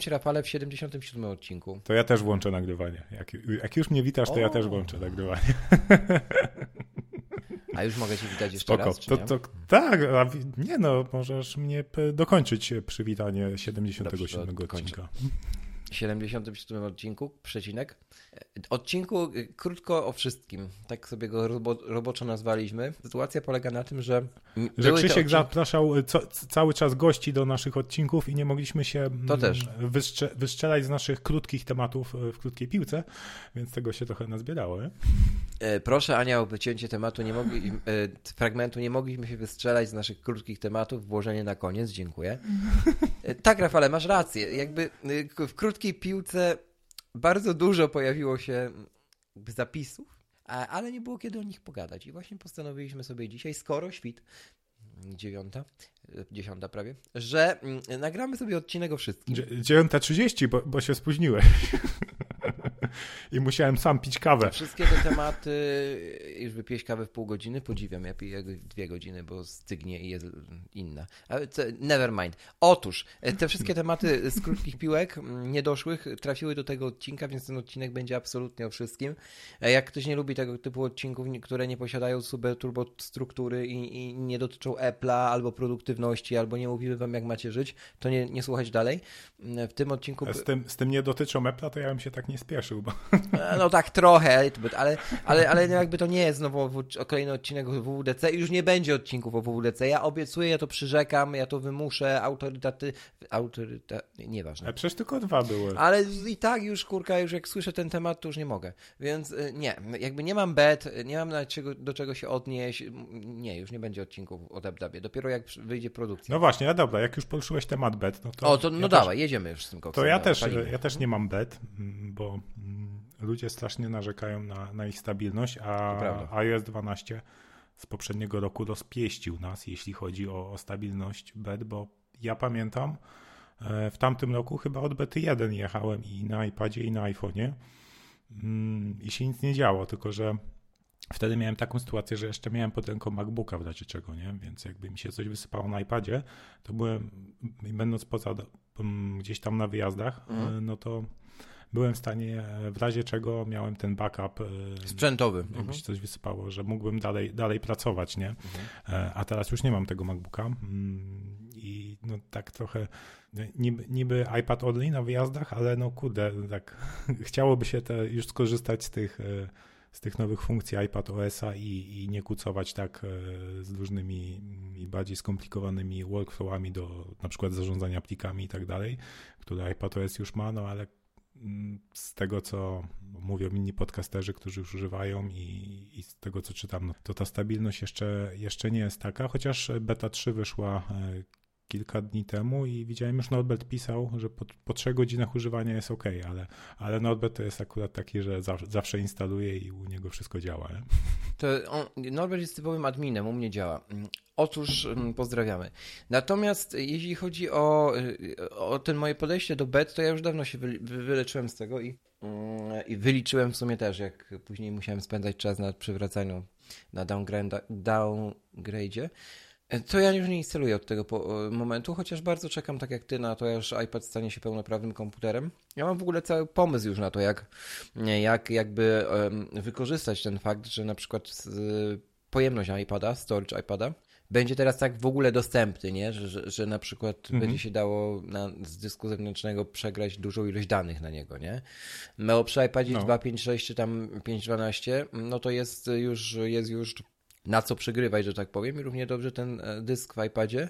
Witam Cię Rafale w 77 odcinku. To ja też włączę nagrywanie. Jak, jak już mnie witasz, to ja O. też włączę nagrywanie. A już mogę Cię witać jeszcze Spoko. raz, To, to, tak, a nie no, możesz mnie dokończyć przywitanie 77 Dobrze, to dokończę. Odcinka. W 77 odcinku, przecinek. Odcinku y, krótko o wszystkim. Tak sobie go robo, roboczo nazwaliśmy. Sytuacja polega na tym, że. m, Że Krzysiek odcinki- zapraszał e, co, cały czas gości do naszych odcinków i nie mogliśmy się mm, To też. Wyszcze, wyszczelać z naszych krótkich tematów e, w krótkiej piłce, więc tego się trochę nazbierało. Nie? E, Proszę Ania o wycięcie tematu, nie mogli, e, fragmentu, nie mogliśmy się wystrzelać z naszych krótkich tematów, włożenie na koniec, dziękuję. E, Tak, Rafale, masz rację. Jakby w krótkiej piłce bardzo dużo pojawiło się zapisów, ale nie było kiedy o nich pogadać. I właśnie postanowiliśmy sobie dzisiaj, skoro świt, dziewiąta, dziesiąta prawie, że mm, nagramy sobie odcinek o wszystkim. Dzie- 9.30, bo, bo się spóźniłeś. I musiałem sam pić kawę. Wszystkie te tematy, już wypieść kawę w pół godziny, podziwiam. Ja piję dwie godziny, bo stygnie i jest inna. Ale never mind. Otóż, e, te wszystkie tematy z krótkich piłek, mm, niedoszłych, trafiły do tego odcinka, więc ten odcinek będzie absolutnie o wszystkim. E, Jak ktoś nie lubi tego typu odcinków, które nie posiadają super turbo struktury i, i nie dotyczą Apple'a albo produktywności, albo nie mówiły wam, jak macie żyć, to nie, nie słuchać dalej. Mm, W tym odcinku... Z tym, z tym nie dotyczą Apple'a, to ja bym się tak nie spieszył, E, No tak, trochę, ale, ale, ale no jakby to nie jest znowu kolejny odcinek o WWDC i już nie będzie odcinków o WWDC. Ja obiecuję, ja to przyrzekam, ja to wymuszę, autorytaty, autoryta, nieważne. a przecież tylko dwa były. Ale i tak już, kurka, już jak słyszę ten temat, to już nie mogę. Więc y, nie, jakby nie mam bet, nie mam na czego, do czego się odnieść. Nie, już nie będzie odcinków o DabDabie. Dopiero jak wyjdzie produkcja. No właśnie, a dobra, jak już poruszyłeś temat bet, no to... o, to no ja dawaj, jedziemy już z tym Też, koksem. to ja też, palimy. ja też nie mam bet, bo ludzie strasznie narzekają na, na ich stabilność, a iOS 12 z poprzedniego roku rozpieścił nas, jeśli chodzi o, o stabilność bet, bo ja pamiętam, e, w tamtym roku chyba od bety 1 jechałem i na iPadzie i na iPhone'ie mm, i się nic nie działo, tylko że wtedy miałem taką sytuację, że jeszcze miałem pod ręką MacBooka w razie czego, nie? Więc jakby mi się coś wysypało na iPadzie, to byłem, będąc poza, mm, gdzieś tam na wyjazdach, Mhm. e, no to byłem w stanie, e, w razie czego miałem ten backup, e, Sprzętowy. jakby Mhm. się coś wysypało, że mógłbym dalej, dalej pracować, nie? Mhm. E, A teraz już nie mam tego MacBooka mm, i no tak trochę niby, niby iPad only na wyjazdach, ale no kurde, tak chciałoby się te, już skorzystać z tych, z tych nowych funkcji iPad OS-a i, i nie kucować tak z różnymi i bardziej skomplikowanymi workflowami do na przykład zarządzania plikami i tak dalej, które iPad OS już ma, no ale z tego, co mówią inni podcasterzy, którzy już używają i, i z tego, co czytam, no, to ta stabilność jeszcze, jeszcze nie jest taka, chociaż beta 3 wyszła e, kilka dni temu i widziałem już Norbert pisał, że po, po 3 godzinach używania jest ok, ale, ale Norbert to jest akurat taki, że zawsze, zawsze instaluje i u niego wszystko działa. Nie? To on, Norbert jest typowym adminem, u mnie działa. Otóż mm, pozdrawiamy. Natomiast jeśli chodzi o, y, o ten moje podejście do bet, to ja już dawno się wy, wy, wyleczyłem z tego i, mm, i wyliczyłem w sumie też, jak później musiałem spędzać czas na przywracaniu na downgrade, downgrade'zie. To ja już nie instaluję od tego e, momentu, chociaż bardzo czekam, tak jak ty, na to, aż iPad stanie się pełnoprawnym komputerem. Ja mam w ogóle cały pomysł już na to, jak, jak jakby wykorzystać ten fakt, że na przykład pojemność iPada, storage iPada, będzie teraz tak w ogóle dostępny, nie? Że, że, że na przykład Mhm. będzie się dało na, z dysku zewnętrznego przegrać dużą ilość danych na niego, nie? No przy iPadzie No. 256 czy tam 512, no to jest już, jest już na co przygrywać, że tak powiem. I równie dobrze ten e, dysk w iPadzie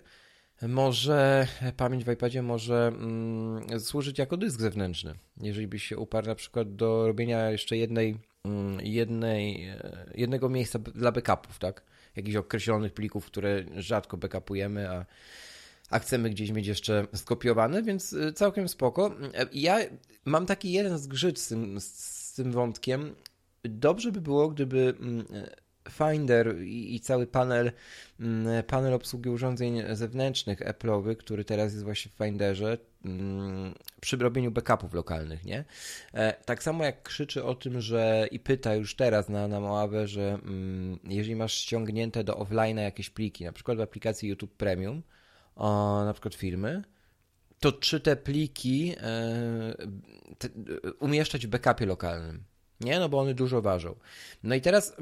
może, pamięć w iPadzie może mm, służyć jako dysk zewnętrzny. Jeżeli byś się uparł na przykład do robienia jeszcze jednej mm, jednej, e, jednego miejsca dla backupów, tak? Jakichś określonych plików, które rzadko backupujemy, a, a chcemy gdzieś mieć jeszcze skopiowane, więc e, całkiem spoko. Ja mam taki jeden zgrzyt z tym, z tym wątkiem. Dobrze by było, gdyby mm, Finder i, i, cały panel, mm, panel obsługi urządzeń zewnętrznych Apple'owy, który teraz jest właśnie w Finderze, mm, przy robieniu backupów lokalnych, nie? E, tak samo jak krzyczy o tym, że i pyta już teraz na, na Moawę, że mm, jeżeli masz ściągnięte do offline'a jakieś pliki, na przykład w aplikacji YouTube Premium, o, na przykład filmy, to czy te pliki e, te, umieszczać w backupie lokalnym? Nie, no bo one dużo ważą. No i teraz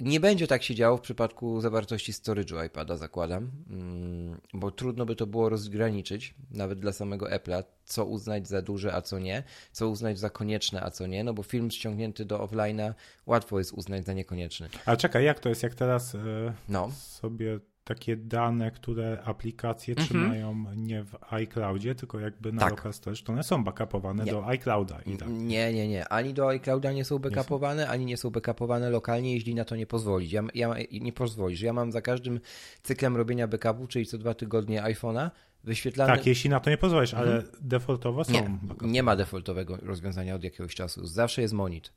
nie będzie tak się działo w przypadku zawartości storage'u iPada, zakładam, mm, bo trudno by to było rozgraniczyć, nawet dla samego Apple'a, co uznać za duże, a co nie, co uznać za konieczne, a co nie, no bo film ściągnięty do offline'a łatwo jest uznać za niekonieczny. A czekaj, jak to jest, jak teraz yy, no. sobie takie dane, które aplikacje mhm. trzymają nie w iCloudzie, tylko jakby na tak. local storage, to one są backupowane nie. do iClouda. I tak. Nie, nie, nie. Ani do iClouda nie są backupowane, nie są. ani nie są backupowane lokalnie, jeśli na to nie pozwolić. Ja, ja, nie pozwolisz. Ja mam za każdym cyklem robienia backupu, czyli co dwa tygodnie iPhone'a, wyświetlany... Tak, jeśli na to nie pozwolisz, ale mhm. defaultowo są. Nie, nie ma defaultowego rozwiązania od jakiegoś czasu. Zawsze jest monit.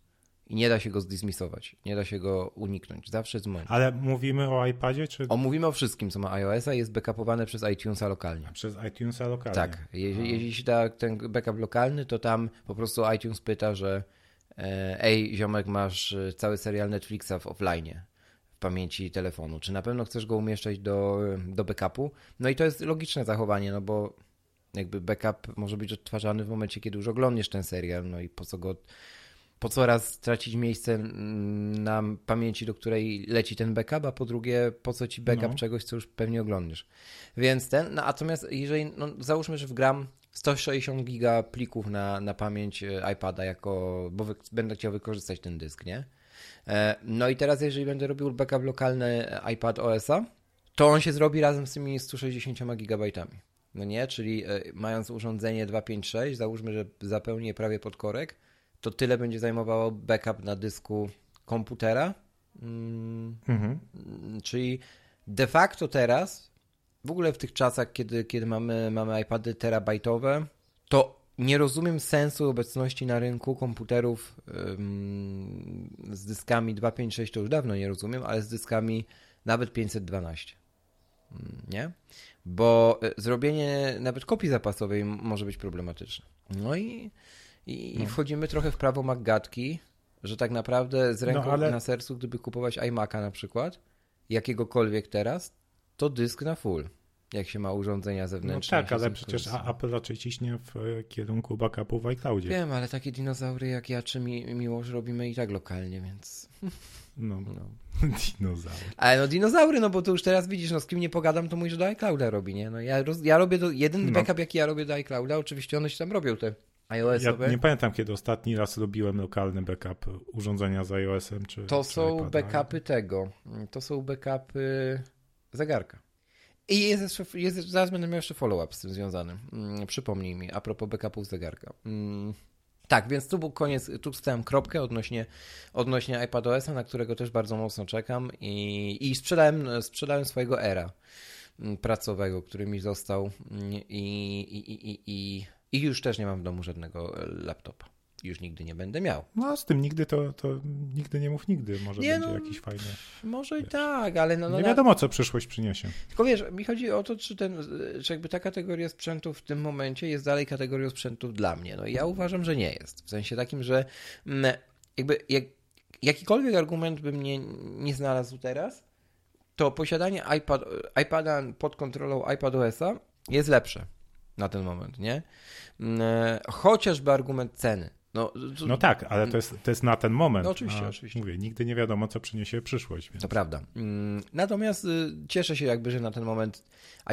I nie da się go zdismisować, nie da się go uniknąć. Zawsze dzwoni. Ale mówimy o iPadzie, czy... O, mówimy o wszystkim, co ma iOS-a jest backupowane przez iTunesa lokalnie. A przez iTunesa lokalnie. Tak. Jeśli, jeśli się da ten backup lokalny, to tam po prostu iTunes pyta, że e, ej, ziomek, masz e, cały serial Netflixa w offline w pamięci telefonu. Czy na pewno chcesz go umieszczać do, do backupu? No i to jest logiczne zachowanie, no bo jakby backup może być odtwarzany w momencie, kiedy już oglądniesz ten serial, no i po co go po co raz tracić miejsce na pamięci, do której leci ten backup, a po drugie, po co ci backup no. czegoś, co już pewnie oglądasz. Więc ten, no, natomiast jeżeli, no, załóżmy, że wgram 160 giga plików na, na pamięć e, iPada, jako, bo wy, będę chciał wykorzystać ten dysk, nie? E, no i teraz, jeżeli będę robił backup lokalny iPad OS-a, to on się zrobi razem z tymi 160 gigabajtami. No nie, czyli e, mając urządzenie 256, załóżmy, że zapełnię prawie pod korek, to tyle będzie zajmowało backup na dysku komputera. Mm, mhm. Czyli de facto teraz, w ogóle w tych czasach, kiedy, kiedy mamy, mamy iPady terabajtowe, to nie rozumiem sensu obecności na rynku komputerów ym, z dyskami 256, to już dawno nie rozumiem, ale z dyskami nawet 512. Mm, nie? Bo e, zrobienie nawet kopii zapasowej może być problematyczne. No i i, no. wchodzimy trochę w prawo MacGatki, że tak naprawdę z ręką no, ale... na sercu, gdyby kupować iMac'a na przykład, jakiegokolwiek teraz, to dysk na full, jak się ma urządzenia zewnętrzne. No tak, ale przecież Apple raczej ciśnie w e, kierunku backupu w iCloudzie. Wiem, ale takie dinozaury jak ja czy mi, Miłosz robimy i tak lokalnie, więc... No, no. dinozaury. Ale no dinozaury, no bo to już teraz widzisz, no z kim nie pogadam, to mój, że do iClouda robi, nie? No ja, roz, ja robię do, jeden no. backup, jaki ja robię do iClouda, oczywiście one się tam robią te iOS-owe. Ja nie pamiętam, kiedy ostatni raz robiłem lokalny backup urządzenia z iOS-em. Czy, to czy są iPada. backupy tego. To są backupy zegarka. I jest jeszcze, jest, zaraz będę miał jeszcze follow-up z tym związany. Hmm, przypomnij mi, a propos backupów zegarka. Hmm. Tak, więc tu był koniec, tu wstałem kropkę odnośnie, odnośnie iPadOS-a, na którego też bardzo mocno czekam i, i sprzedałem, sprzedałem swojego era mm, pracowego, który mi został mm, i, i, i, i i już też nie mam w domu żadnego e, laptopa. Już nigdy nie będę miał. No z tym nigdy to, to nigdy nie mów nigdy. Może nie, będzie no, jakiś fajny. Może i tak, ale no, no. Nie wiadomo, co przyszłość przyniesie. Tylko wiesz, mi chodzi o to, czy, ten, czy jakby ta kategoria sprzętów w tym momencie jest dalej kategorią sprzętów dla mnie. No i ja uważam, że nie jest. W sensie takim, że mm, jakby jak, jakikolwiek argument bym nie, nie znalazł teraz, to posiadanie iPad, iPada pod kontrolą iPadOS-a jest lepsze na ten moment, nie? Mm, e, chociażby argument ceny. No, to... no tak, ale to jest, to jest na ten moment. No oczywiście, oczywiście. Mówię, nigdy nie wiadomo, co przyniesie przyszłość. Więc... To prawda. Mm, natomiast y, cieszę się jakby, że na ten moment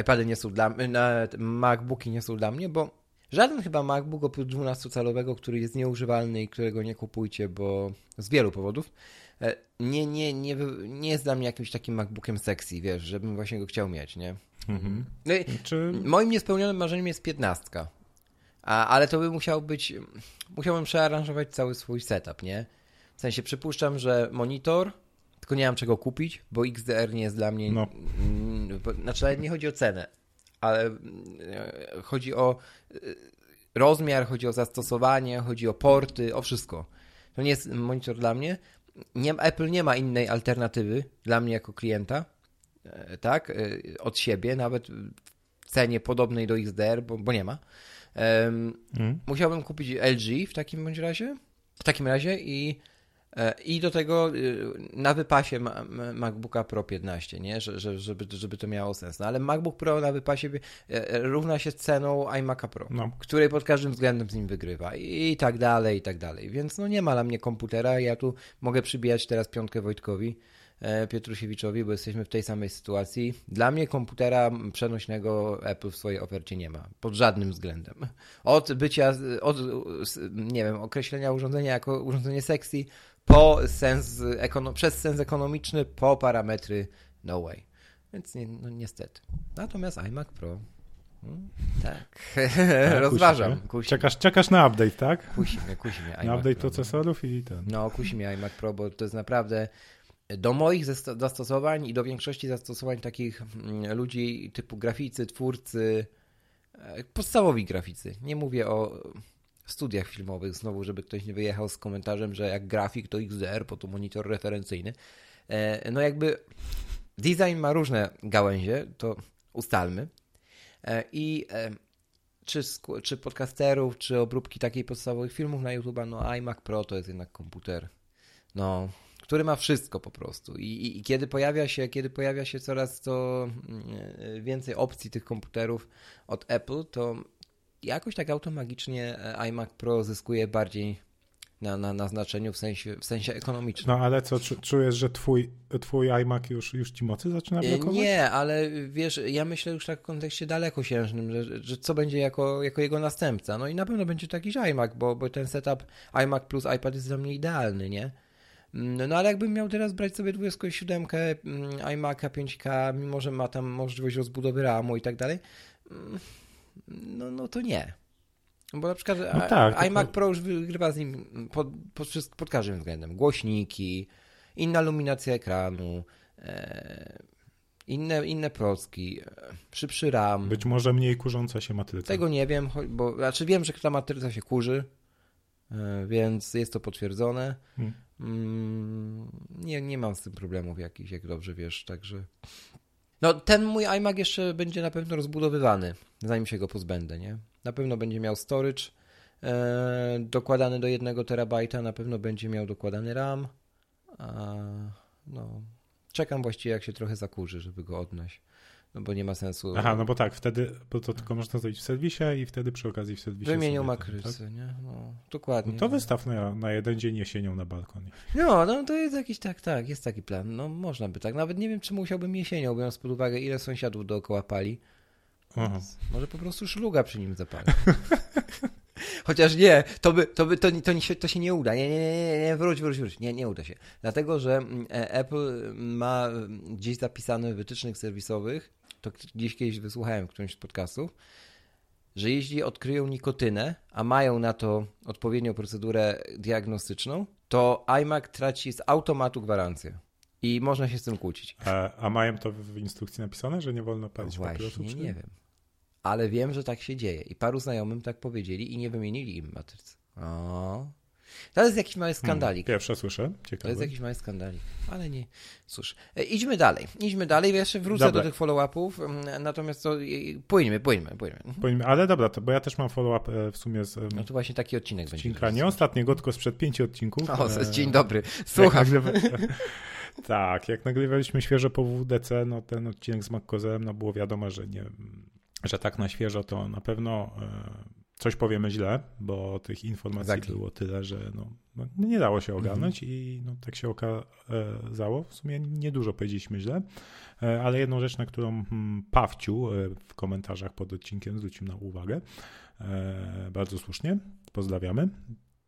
iPady nie są dla mnie, MacBooki nie są dla mnie, bo żaden chyba MacBook oprócz 12-calowego, który jest nieużywalny i którego nie kupujcie, bo z wielu powodów, e, nie, nie, nie, nie jest dla mnie jakimś takim MacBookiem sexy, wiesz, żebym właśnie go chciał mieć, nie? Mhm. No Czy... Moim niespełnionym marzeniem jest piętnastka. A, ale to by musiał być. Musiałbym przearanżować cały swój setup, nie? W sensie przypuszczam, że monitor, tylko nie mam czego kupić, bo XDR nie jest dla mnie. No. Bo- Znaczy, nawet nie chodzi o cenę, ale e, chodzi o e, rozmiar, chodzi o zastosowanie, chodzi o porty, o wszystko. To nie jest monitor dla mnie. Nie, Apple nie ma innej alternatywy dla mnie jako klienta, tak, e, od siebie, nawet w cenie podobnej do XDR, bo, bo nie ma. Em, Mm. musiałbym kupić LG w takim bądź razie. W takim razie i, e, i do tego na wypasie ma, ma- MacBooka Pro 15, nie? Że, że, żeby, żeby to miało sens. No, ale MacBook Pro na wypasie e, e, równa się ceną iMac'a Pro, No. której pod każdym względem z nim wygrywa i, i tak dalej, i tak dalej. Więc no nie ma dla mnie komputera. Ja tu mogę przybijać teraz piątkę Wojtkowi. E, Pietrusiewiczowi, bo jesteśmy w tej samej sytuacji. Dla mnie komputera przenośnego Apple w swojej ofercie nie ma. Pod żadnym względem. Od bycia, od, nie wiem, określenia urządzenia jako urządzenie sexy, po sens ekono, przez sens ekonomiczny, po parametry no way. Więc nie, no niestety. Natomiast iMac Pro, hmm, tak, Tak, rozważam. kusi. Kusi, Czekasz, czekasz na update, tak? kusi mnie, kusi mnie Na update Pro. procesorów i ten. No, kusi mnie iMac Pro, bo to jest naprawdę do moich zastosowań i do większości zastosowań takich mm, ludzi typu graficy, twórcy, e, podstawowi graficy. Nie mówię o studiach filmowych, znowu, żeby ktoś nie wyjechał z komentarzem, że jak grafik to XDR, bo to monitor referencyjny. E, No jakby design ma różne gałęzie, to ustalmy. E, I czy, czy podcasterów, czy obróbki takiej podstawowych filmów na YouTube, no iMac Pro to jest jednak komputer, no, który ma wszystko po prostu. I, i, i kiedy pojawia się, kiedy pojawia się coraz to mm, więcej opcji tych komputerów od Apple, to jakoś tak automagicznie e, iMac Pro zyskuje bardziej na, na, na znaczeniu w sensie, w sensie ekonomicznym. No ale co, czu- czujesz, że twój, twój iMac już, już ci mocy zaczyna E, blokować? Nie, ale wiesz, ja myślę już tak w kontekście dalekosiężnym, że, że co będzie jako, jako jego następca. No i na pewno będzie to jakiś iMac, bo, bo ten setup iMac plus iPad jest dla mnie idealny, nie? Mm, No ale jakbym miał teraz brać sobie 27 mm, iMac'a 5K, mimo że ma tam możliwość rozbudowy RAMu i tak dalej, mm, no, no to nie. Bo na przykład No tak, iMac tylko- Pro już wygrywa z nim pod, pod, pod każdym względem. Głośniki, inna luminacja ekranu, e, inne, inne procki, e, szybszy RAM. Być może mniej kurząca się matryca. Tego nie wiem, bo znaczy wiem, że ta matryca się kurzy, więc jest to potwierdzone. Hmm. Mm, nie, nie mam z tym problemów jakichś, jak dobrze wiesz, także... No, ten mój iMac jeszcze będzie na pewno rozbudowywany, zanim się go pozbędę, nie? Na pewno będzie miał storage e, dokładany do 1 terabajta, na pewno będzie miał dokładany RAM. A, no, czekam właściwie, jak się trochę zakurzy, żeby go odnać. No bo nie ma sensu. Aha, no bo tak, wtedy, bo to tylko można zrobić w serwisie i wtedy przy okazji w serwisie Wymienił sobie ten, makrycy, tak? nie? No, dokładnie. No to no. wystaw na, na jeden dzień jesienią na balkonie. No, no to jest jakiś tak, tak, jest taki plan. No można by tak. Nawet nie wiem, czy musiałbym jesienią, biorąc pod uwagę, ile sąsiadów dookoła pali. Aha. Może po prostu szluga przy nim zapali. Chociaż nie, to, by, to, by, to, to, nie się, to się nie uda. Nie, nie, nie, nie, nie, wróć, wróć, wróć. Nie, nie uda się. Dlatego, że mm, e, Apple ma mm, gdzieś zapisane w wytycznych serwisowych, to gdzieś kiedyś wysłuchałem w którymś z podcastów, że jeśli odkryją nikotynę, a mają na to odpowiednią procedurę diagnostyczną, to iMac traci z automatu gwarancję. I można się z tym kłócić. A, a mają to w instrukcji napisane, że nie wolno palić papierosów? Właśnie czy- nie wiem. Ale wiem, że tak się dzieje. I paru znajomym tak powiedzieli i nie wymienili im matrycy. O. To jest jakiś mały skandalik. Hmm, pierwsze słyszę, To ciekawe. jest jakiś mały skandalik. Ale nie. Cóż, e, idźmy dalej. Idźmy dalej. Ja jeszcze wrócę Dobra. do tych follow-upów. mm, Natomiast to płyńmy, płyńmy, płyńmy. Powinien- Ale dobra, to, bo ja też mam follow-up e, w sumie z No to właśnie taki odcinek będzie. odcinka, nie ostatniego, tylko sprzed pięciu odcinków. O, E, dzień dobry. Słucham. tak, jak nagrywaliśmy świeżo po WDC, no ten odcinek z McCozem, no było wiadomo, że nie, że tak na świeżo to na pewno e, coś powiemy źle, bo tych informacji Exactly. było tyle, że no, no, nie dało się ogarnąć i no, tak się okazało. W sumie niedużo powiedzieliśmy źle, e, ale jedną rzecz, na którą mm, Pawciu e, w komentarzach pod odcinkiem zwrócił na uwagę, e, bardzo słusznie, pozdrawiamy,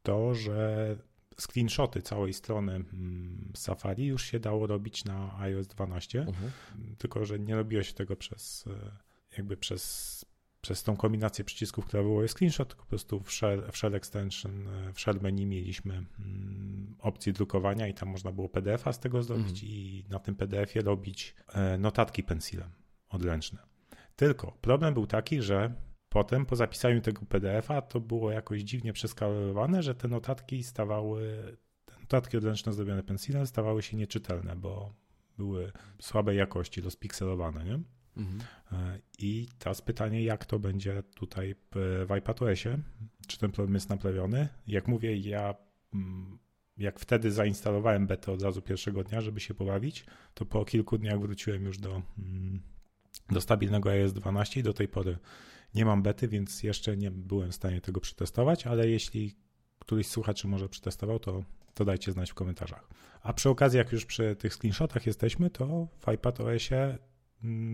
to, że screenshoty całej strony mm, Safari już się dało robić na iOS 12, Mhm. tylko że nie robiło się tego przez e, jakby przez przez tą kombinację przycisków, która wywołuje screenshot, po prostu w Shell, w Shell Extension, w Shell menu mieliśmy mm, opcję drukowania i tam można było PDF-a z tego zrobić mhm. i na tym PDF-ie robić e, notatki pensilem odręczne. Tylko problem był taki, że potem po zapisaniu tego PDF-a to było jakoś dziwnie przeskalowane, że te notatki stawały, te notatki odręczne zrobione pensilem stawały się nieczytelne, bo były słabej jakości, rozpikselowane, nie? Mhm. E, I teraz pytanie, jak to będzie tutaj w iPadOSie? Czy ten problem jest naprawiony? Jak mówię, ja mm, jak wtedy zainstalowałem betę od razu pierwszego dnia, żeby się pobawić, to po kilku dniach wróciłem już do, mm, do stabilnego iOS 12 i do tej pory nie mam bety, więc jeszcze nie byłem w stanie tego przetestować, ale jeśli któryś słuchaczy może przetestował, to, to dajcie znać w komentarzach. A przy okazji, jak już przy tych screenshotach jesteśmy, to w iPadOSie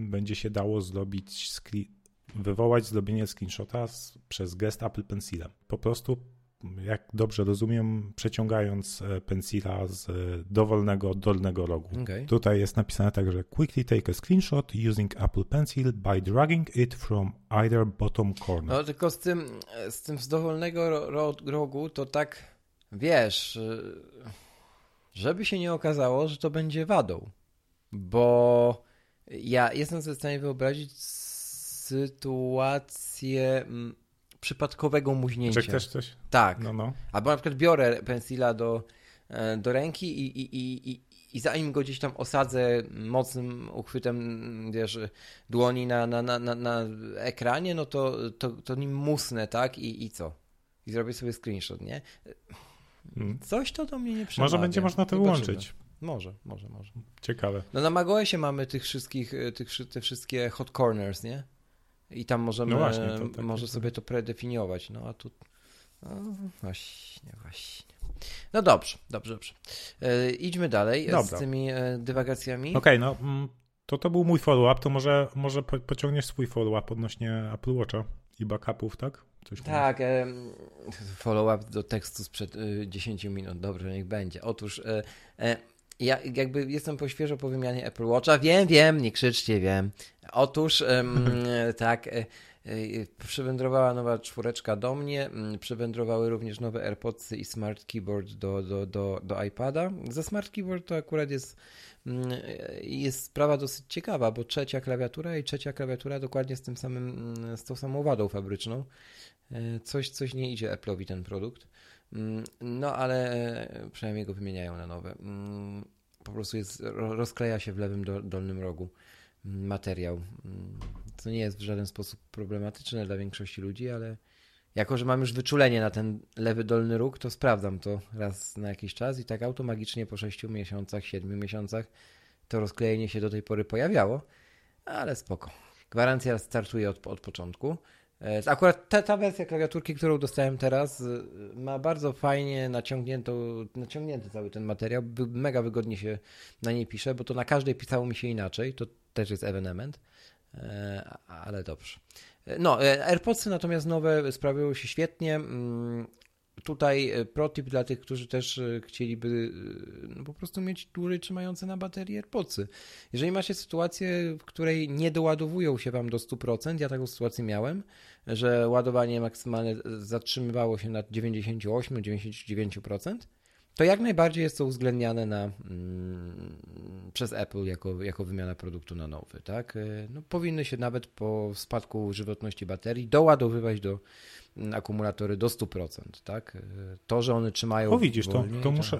będzie się dało zrobić, wywołać zrobienie screenshota z, przez gest Apple Pencilem. Po prostu jak dobrze rozumiem, przeciągając e, pensila z dowolnego dolnego rogu. Okay. Tutaj jest napisane tak, że quickly take a screenshot using Apple Pencil by dragging it from either bottom corner. No tylko z tym, z tym z dowolnego ro rogu to tak, wiesz, e, żeby się nie okazało, że to będzie wadą, bo ja jestem sobie w stanie wyobrazić sytuację mm, przypadkowego muźnięcia. Czy też coś? Tak. No, no. Albo na przykład biorę pensila do, e, do ręki i, i, i, i, i zanim go gdzieś tam osadzę mocnym uchwytem, wiesz, dłoni na, na, na, na, na ekranie, no to, to, to nim musnę, tak? I, I co? I zrobię sobie screenshot, nie? Hmm. Coś to do mnie nie przemawia. Może będzie można to wyłączyć. Może, może, może. Ciekawe. No na macOSie mamy tych wszystkich, tych, te wszystkie hot corners, nie? I tam możemy, no właśnie, to, tak, może tak. sobie to predefiniować. No a tu, no właśnie, właśnie. No dobrze, dobrze, dobrze. E, idźmy dalej Dobra. z tymi e, dywagacjami. Okej, okay, no mm, to to był mój follow-up, to może, może pociągniesz swój follow-up odnośnie Apple Watcha i backupów, tak? Coś tak, e, follow-up do tekstu sprzed e, 10 minut, dobrze, niech będzie. Otóż e, e ja jakby jestem po świeżo po wymianie Apple Watcha. Wiem, wiem, nie krzyczcie, wiem. Otóż tak, e, e, przywędrowała nowa czwóreczka do mnie, przywędrowały również nowe AirPodsy i Smart Keyboard do, do, do, do iPada. Za Smart Keyboard to akurat jest, jest sprawa dosyć ciekawa, bo trzecia klawiatura i trzecia klawiatura dokładnie z tym samym, z tą samą wadą fabryczną. E, coś, coś nie idzie Apple'owi ten produkt. Mm, no ale e, przynajmniej go wymieniają na nowe. Mm, po prostu jest, rozkleja się w lewym dolnym rogu mm, materiał. Co nie jest w żaden sposób problematyczne dla większości ludzi, ale jako, że mam już wyczulenie na ten lewy dolny róg, to sprawdzam to raz na jakiś czas i tak automagicznie po 6 miesiącach, 7 miesiącach to rozklejenie się do tej pory pojawiało, ale spoko. Gwarancja startuje od, od początku. E, akurat ta, ta wersja klawiaturki, którą dostałem teraz, e, ma bardzo fajnie naciągnięty cały ten materiał. Mega wygodnie się na niej pisze, bo to na każdej pisało mi się inaczej. To też jest ewenement, e, ale dobrze. No, AirPodsy natomiast nowe sprawiają się świetnie. Tutaj e, protip dla tych, którzy też e, chcieliby e, no, po prostu mieć dłużej trzymające na baterii AirPodsy. Jeżeli macie sytuację, w której nie doładowują się Wam do 100%, ja taką sytuację miałem, że ładowanie maksymalne zatrzymywało się na 98-99%, to jak najbardziej jest to uwzględniane na, mm, przez Apple jako, jako wymiana produktu na nowy. Tak? No, powinny się nawet po spadku żywotności baterii doładowywać do akumulatory do 100%, tak? To, że one trzymają. O widzisz, to, to muszę,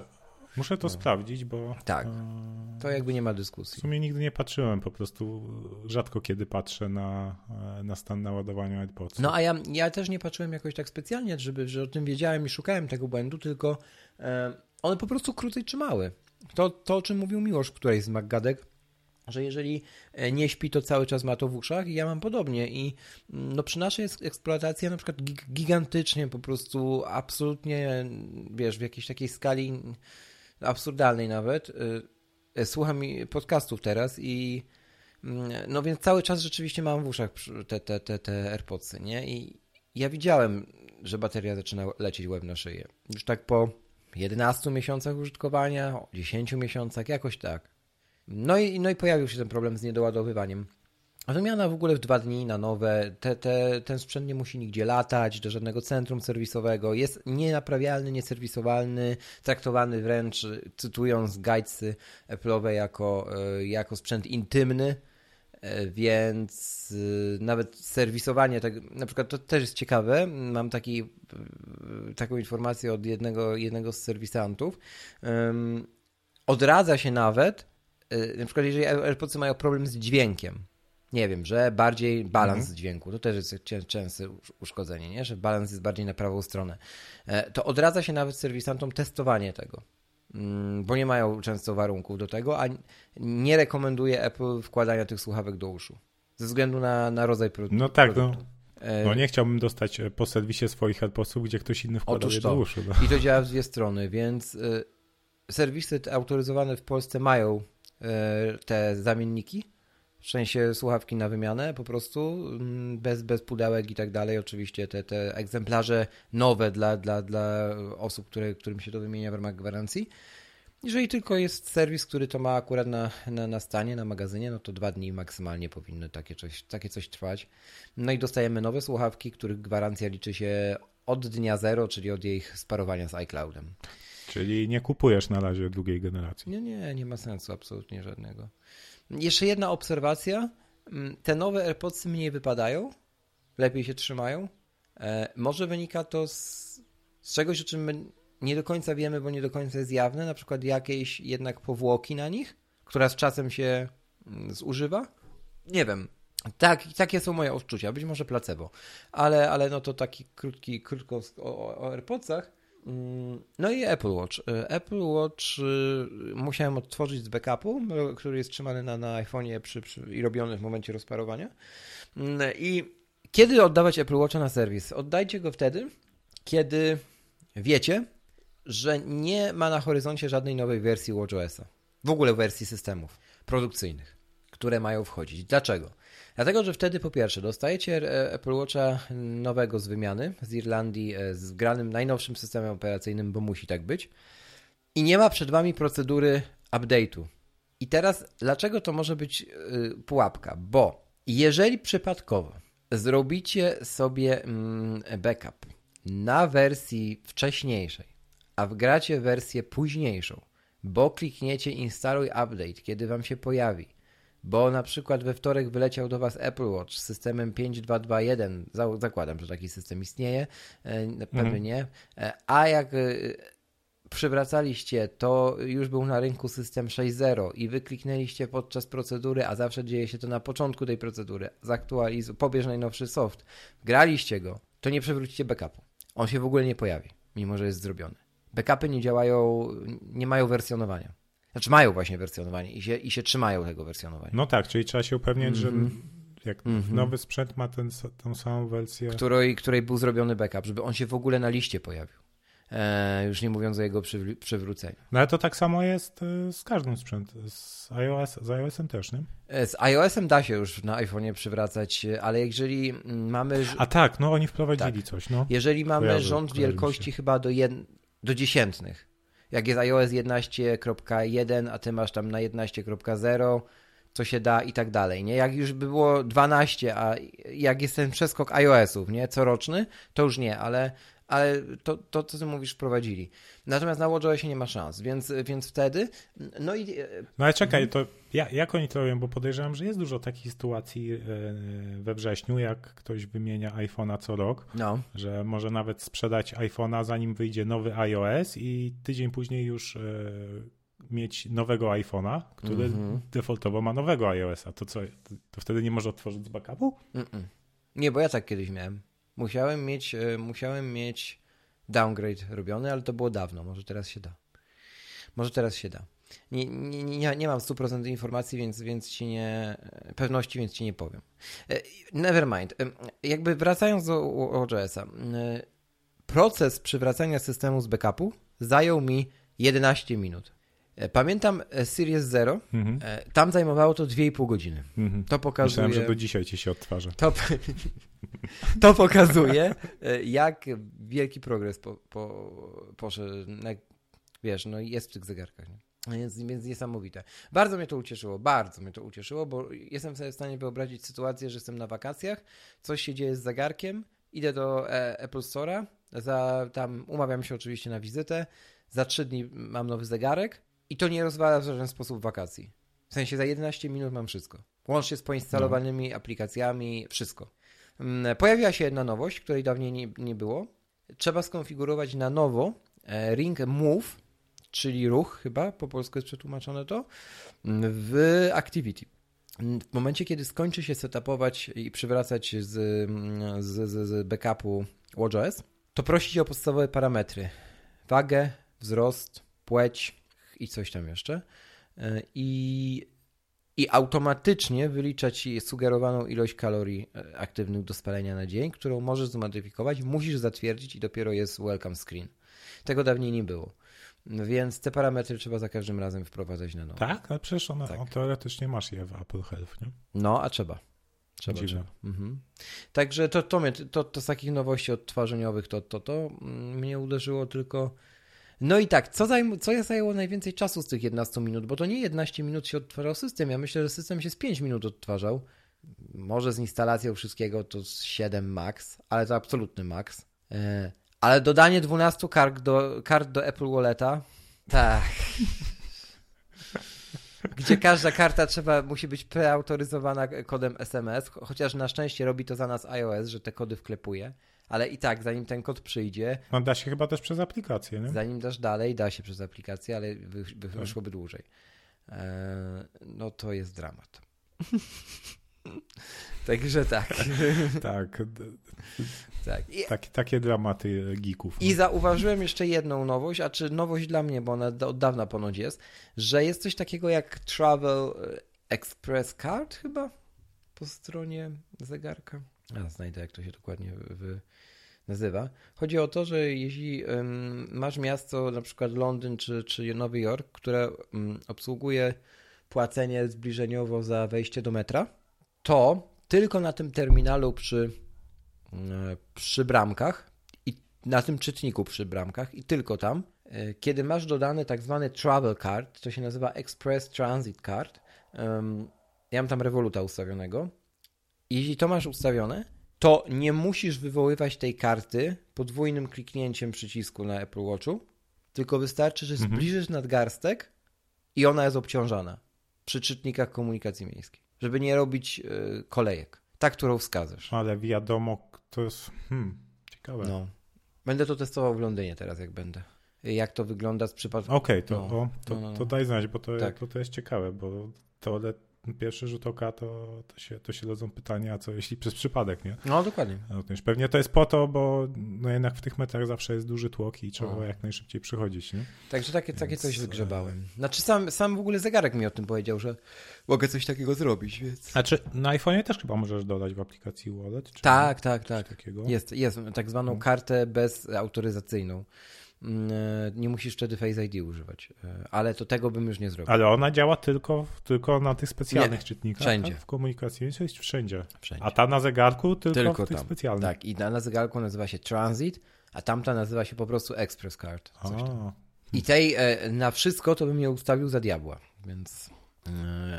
muszę to no. sprawdzić, bo. Tak. To jakby nie ma dyskusji. W sumie nigdy nie patrzyłem, po prostu rzadko kiedy patrzę na, na stan naładowania AirPods. No a ja, ja też nie patrzyłem jakoś tak specjalnie, żeby, że o tym wiedziałem i szukałem tego błędu, tylko e, one po prostu krócej trzymały. To, to o czym mówił Miłosz, której z McGadek że jeżeli e, nie śpi, to cały czas ma to w uszach i ja mam podobnie i mm, no przy naszej eksploatacji na przykład gigantycznie po prostu absolutnie, wiesz, w jakiejś takiej skali absurdalnej nawet e, e, słucham podcastów teraz i mm, no więc cały czas rzeczywiście mam w uszach te, te, te, te AirPodsy, nie? I ja widziałem, że bateria zaczyna lecieć łeb na szyję. Już tak po 11 miesiącach użytkowania, 10 miesiącach, jakoś tak. No i, no i pojawił się ten problem z niedoładowywaniem. Wymiana w ogóle w dwa dni na nowe. Te, te, ten sprzęt nie musi nigdzie latać, do żadnego centrum serwisowego. Jest nienaprawialny, nieserwisowalny, traktowany wręcz, cytując guidesy Apple'owe, jako, e, jako sprzęt intymny. E, więc e, nawet serwisowanie tego, na przykład to też jest ciekawe. Mam taki, taką informację od jednego, jednego z serwisantów. Odradza się nawet, na przykład jeżeli AirPodsy mają problem z dźwiękiem nie wiem, że bardziej balans mhm. dźwięku, to też jest częste uszkodzenie, nie? że balans jest bardziej na prawą stronę. E, to odradza się nawet serwisantom testowanie tego, mm, bo nie mają często warunków do tego, a nie rekomenduje Apple wkładania tych słuchawek do uszu, ze względu na, na rodzaj produktu. No tak, no. E, no nie chciałbym dostać e, po serwisie swoich AirPodsów, gdzie ktoś inny wkłada je do uszu. No. I to działa w dwie strony, więc serwisy autoryzowane w Polsce mają te zamienniki, w sensie słuchawki na wymianę po prostu, mm, bez, bez pudełek i tak dalej. Oczywiście te, te egzemplarze nowe dla, dla, dla osób, które, którym się to wymienia w ramach gwarancji. Jeżeli tylko jest serwis, który to ma akurat na, na, na stanie, na magazynie, no to dwa dni maksymalnie powinny takie coś, takie coś trwać. No i dostajemy nowe słuchawki, których gwarancja liczy się od dnia zero, czyli od ich sparowania z iCloudem. Czyli nie kupujesz na razie drugiej generacji? Nie, nie, nie ma sensu absolutnie żadnego. Jeszcze jedna obserwacja. Mm, te nowe AirPodsy mniej wypadają, lepiej się trzymają. E, może wynika to z, z czegoś, o czym my nie do końca wiemy, bo nie do końca jest jawne, na przykład jakiejś jednak powłoki na nich, która z czasem się mm, zużywa. Nie wiem. Tak, takie są moje odczucia, być może placebo, ale, ale no to taki krótki, krótko o, o AirPodsach. Mm, no i Apple Watch. E, Apple Watch y, musiałem odtworzyć z backupu, który jest trzymany na, na iPhone'ie przy, przy, i robiony w momencie rozparowania. Mm, I kiedy oddawać Apple Watcha na serwis? Oddajcie go wtedy, kiedy wiecie, że nie ma na horyzoncie żadnej nowej wersji WatchOS-a. W ogóle wersji systemów produkcyjnych, które mają wchodzić. Dlaczego? Dlatego, że wtedy po pierwsze dostajecie e, Apple Watcha nowego z wymiany z Irlandii e, z granym najnowszym systemem operacyjnym, bo musi tak być. I nie ma przed Wami procedury update'u. I teraz, dlaczego to może być yy, pułapka? Bo jeżeli przypadkowo zrobicie sobie mm, backup na wersji wcześniejszej, a wgracie wersję późniejszą, bo klikniecie instaluj update, kiedy Wam się pojawi, bo na przykład we wtorek wyleciał do Was Apple Watch z systemem 5221, zakładam, że taki system istnieje, e, pewnie mhm. nie, e, a jak e, przywracaliście, to już był na rynku system 6.0 i wy kliknęliście podczas procedury, a zawsze dzieje się to na początku tej procedury, zaktualizuj, pobierz najnowszy soft, graliście go, to nie przewrócicie backupu. On się w ogóle nie pojawi, mimo że jest zrobiony. Backupy nie działają, nie mają wersjonowania. Znaczy mają właśnie wersjonowanie i się, i się trzymają tego wersjonowania. No tak, czyli trzeba się upewniać, mm -hmm. że mhm. jak mm -hmm. nowy sprzęt ma ten, tą samą wersję. Której, której był zrobiony backup, żeby on się w ogóle na liście pojawił. E, już nie mówiąc o jego przywróceniu. No ale to tak samo jest e, z każdym sprzętem. Z, iOS, z iOS-em też, nie? E, z iOS-em da się już na iPhone'ie przywracać, ale jeżeli mamy. A tak, no oni wprowadzili tak. coś. No. Jeżeli mamy Kojarzy, rząd wielkości chyba do, jed... do dziesiętnych, jak jest iOS 11.1, a ty masz tam na 11.0, co się da i tak dalej, nie? Jak już by było 12, a jak jest ten przeskok iOS-ów, nie? Coroczny, to już nie, ale ale to, to co ty mówisz, wprowadzili. Natomiast na WatchOSie nie ma szans, więc, więc wtedy, no i... No ale czekaj, to ja, jak oni to robią, bo podejrzewam, że jest dużo takich sytuacji e, we wrześniu, jak ktoś wymienia iPhone'a co rok, no. że może nawet sprzedać iPhone'a zanim wyjdzie nowy iOS i tydzień później już e, mieć nowego iPhone'a, który mm -hmm. defaultowo ma nowego iOS-a. To co, to wtedy nie może otworzyć z backupu? Mm -mm. Nie, bo ja tak kiedyś miałem. Musiałem mieć, e, musiałem mieć downgrade robiony, ale to było dawno. Może teraz się da. Może teraz się da. Nie, nie, nie, nie mam 100% informacji, więc, więc ci nie, pewności, więc ci nie powiem. E, Nevermind. E, jakby wracając do OJS-a. Proces przywracania systemu z backupu zajął mi 11 minut. Pamiętam Series Zero, mhm. tam zajmowało to 2,5 godziny. Mhm. To pokazuje... Myślałem, że do dzisiaj ci się odtwarza. To, to pokazuje, e, jak wielki progres po, po, poszedł. Wiesz, no jest w tych zegarkach. Nie? Więc, więc niesamowite. Bardzo mnie to ucieszyło, bardzo mnie to ucieszyło, bo jestem sobie w stanie wyobrazić sytuację, że jestem na wakacjach, coś się dzieje z zegarkiem, idę do e, Apple Store'a, za, tam umawiam się oczywiście na wizytę, za trzy dni mam nowy zegarek i to nie rozwala w żaden sposób wakacji. W sensie za 11 minut mam wszystko. Łącznie z poinstalowanymi no. aplikacjami, wszystko. Mm, pojawiła się jedna nowość, której dawniej nie, nie było. Trzeba skonfigurować na nowo e, Ring Move, czyli ruch chyba, po polsku jest przetłumaczone to, w Activity. W momencie, kiedy skończy się setupować i przywracać z, z, z, z backupu WatchOS, to prosi o podstawowe parametry. Wagę, wzrost, płeć i coś tam jeszcze. I, i automatycznie wylicza ci sugerowaną ilość kalorii e, aktywnych do spalenia na dzień, którą możesz zmodyfikować, musisz zatwierdzić i dopiero jest welcome screen. Tego dawniej nie było. Więc te parametry trzeba za każdym razem wprowadzać na nowo. Tak? Ale przecież one, tak. teoretycznie masz je w Apple Health, nie? No, a trzeba. Trzeba, trzeba. Mhm. Także to, to, mnie, to, to z takich nowości odtwarzeniowych to, to, to mnie uderzyło tylko... No i tak, co, zajm, co zajęło najwięcej czasu z tych 11 minut? Bo to nie 11 minut się odtwarzał system. Ja myślę, że system się z 5 minut odtwarzał. Może z instalacją wszystkiego to z 7 max, ale to absolutny max. E, ale dodanie 12 kart do, kart do Apple Walleta, tak. Gdzie każda karta trzeba, musi być preautoryzowana kodem SMS, chociaż na szczęście robi to za nas iOS, że te kody wklepuje. Ale i tak, zanim ten kod przyjdzie. No da się chyba też przez aplikację, nie? Zanim dasz dalej, da się przez aplikację, ale wy, wy, tak. wyszłoby dłużej. Eee, no to jest dramat. Także tak. tak. tak. I, tak. Takie dramaty geeków. I no. zauważyłem jeszcze jedną nowość, a czy nowość dla mnie, bo ona od dawna ponoć jest, że jest coś takiego jak Travel Express Card chyba po stronie zegarka. A znajdę, jak to się dokładnie nazywa. Chodzi o to, że jeśli masz miasto, na przykład Londyn czy, czy Nowy Jork, które obsługuje płacenie zbliżeniowo za wejście do metra, to tylko na tym terminalu przy, e, przy bramkach i na tym czytniku przy bramkach i tylko tam, e, kiedy masz dodany tak zwany travel card, to się nazywa Express Transit Card, ja mam tam Revoluta ustawionego, jeśli to masz ustawione, to nie musisz wywoływać tej karty podwójnym kliknięciem przycisku na Apple Watchu, tylko wystarczy, że mhm. zbliżysz nadgarstek i ona jest obciążana przy czytnikach komunikacji miejskiej żeby nie robić y, kolejek. Ta, którą wskazasz. Ale wiadomo, to jest hmm, ciekawe. No. Będę to testował w Londynie teraz, jak będę. Jak to wygląda z przypadku. Okej, okay, to, no, to, no, no. to daj znać, bo to, tak. to, to jest ciekawe, bo to pierwszy rzut oka, to, to, się, to się rodzą pytania, co jeśli przez przypadek, nie? No, dokładnie. Również pewnie to jest po to, bo no jednak w tych metrach zawsze jest duży tłok i trzeba o. jak najszybciej przychodzić, nie? Także takie, Więc... takie coś wygrzebałem. Znaczy sam, sam w ogóle zegarek mi o tym powiedział, że mogę coś takiego zrobić, więc... Znaczy na iPhone'ie też chyba możesz dodać w aplikacji Wallet? tak, tak, tak. Takiego? Jest, jest tak zwaną no. kartę bezautoryzacyjną. Mm, e, nie musisz wtedy Face ID używać. E, ale to tego bym już nie zrobił. Ale ona działa tylko, tylko na tych specjalnych nie, czytnikach. Wszędzie. Tak? W komunikacji jest wszędzie. wszędzie. A ta na zegarku tylko, tylko w tych tam. specjalnych. Tak, i ta na zegarku nazywa się Transit, a tamta nazywa się po prostu Express Card. I tej e, na wszystko to bym je ustawił za diabła, więc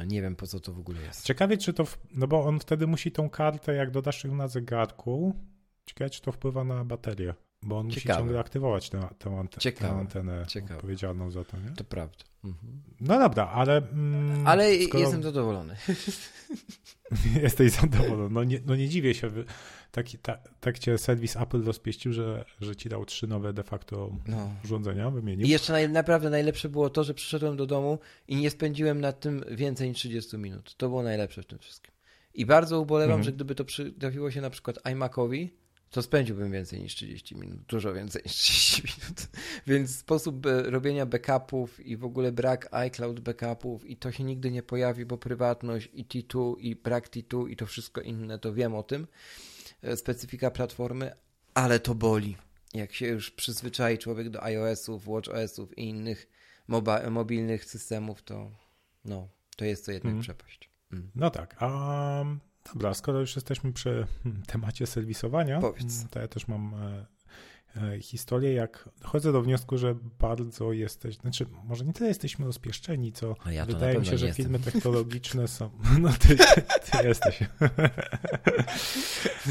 nie wiem po co to w ogóle jest. Ciekawie, czy to. W... No bo on wtedy musi tą kartę, jak dodasz ją na zegarku. Ciekawe, czy to wpływa na baterię. Bo on Ciekawe. musi ciągle aktywować tę, tę, ante, tę antenę Ciekawe. odpowiedzialną za to, nie? To prawda. Mhm. No dobra, ale... Mm, ale skoro... jestem zadowolony. Jesteś zadowolony. No nie, no nie dziwię się. Tak, ta, tak cię serwis Apple rozpieścił, że, że ci dał trzy nowe de facto no. urządzenia, wymienił. I jeszcze naj, naprawdę najlepsze było to, że przyszedłem do domu i nie spędziłem nad tym więcej niż 30 minut. To było najlepsze w tym wszystkim. I bardzo ubolewam, mhm. że gdyby to trafiło się na przykład iMacowi, to spędziłbym więcej niż 30 minut, dużo więcej niż 30 minut. Więc sposób e, robienia backupów i w ogóle brak iCloud backupów i to się nigdy nie pojawi, bo prywatność i T2 i brak T2 i to wszystko inne, to wiem o tym. E, specyfika platformy, ale to boli. Jak się już przyzwyczai człowiek do iOS-ów, WatchOS-ów i innych mobilnych systemów, to no, to jest to jednak mm. przepaść. Mm. No tak. Um, Dobra, skoro już jesteśmy przy hmm, temacie serwisowania, Powiedz. to ja też mam e, e, historię, jak dochodzę do wniosku, że bardzo jesteś, znaczy może nie tyle jesteśmy rozpieszczeni, co ja wydaje mi się, że jestem. filmy technologiczne są, no ty, ty, ty jesteś.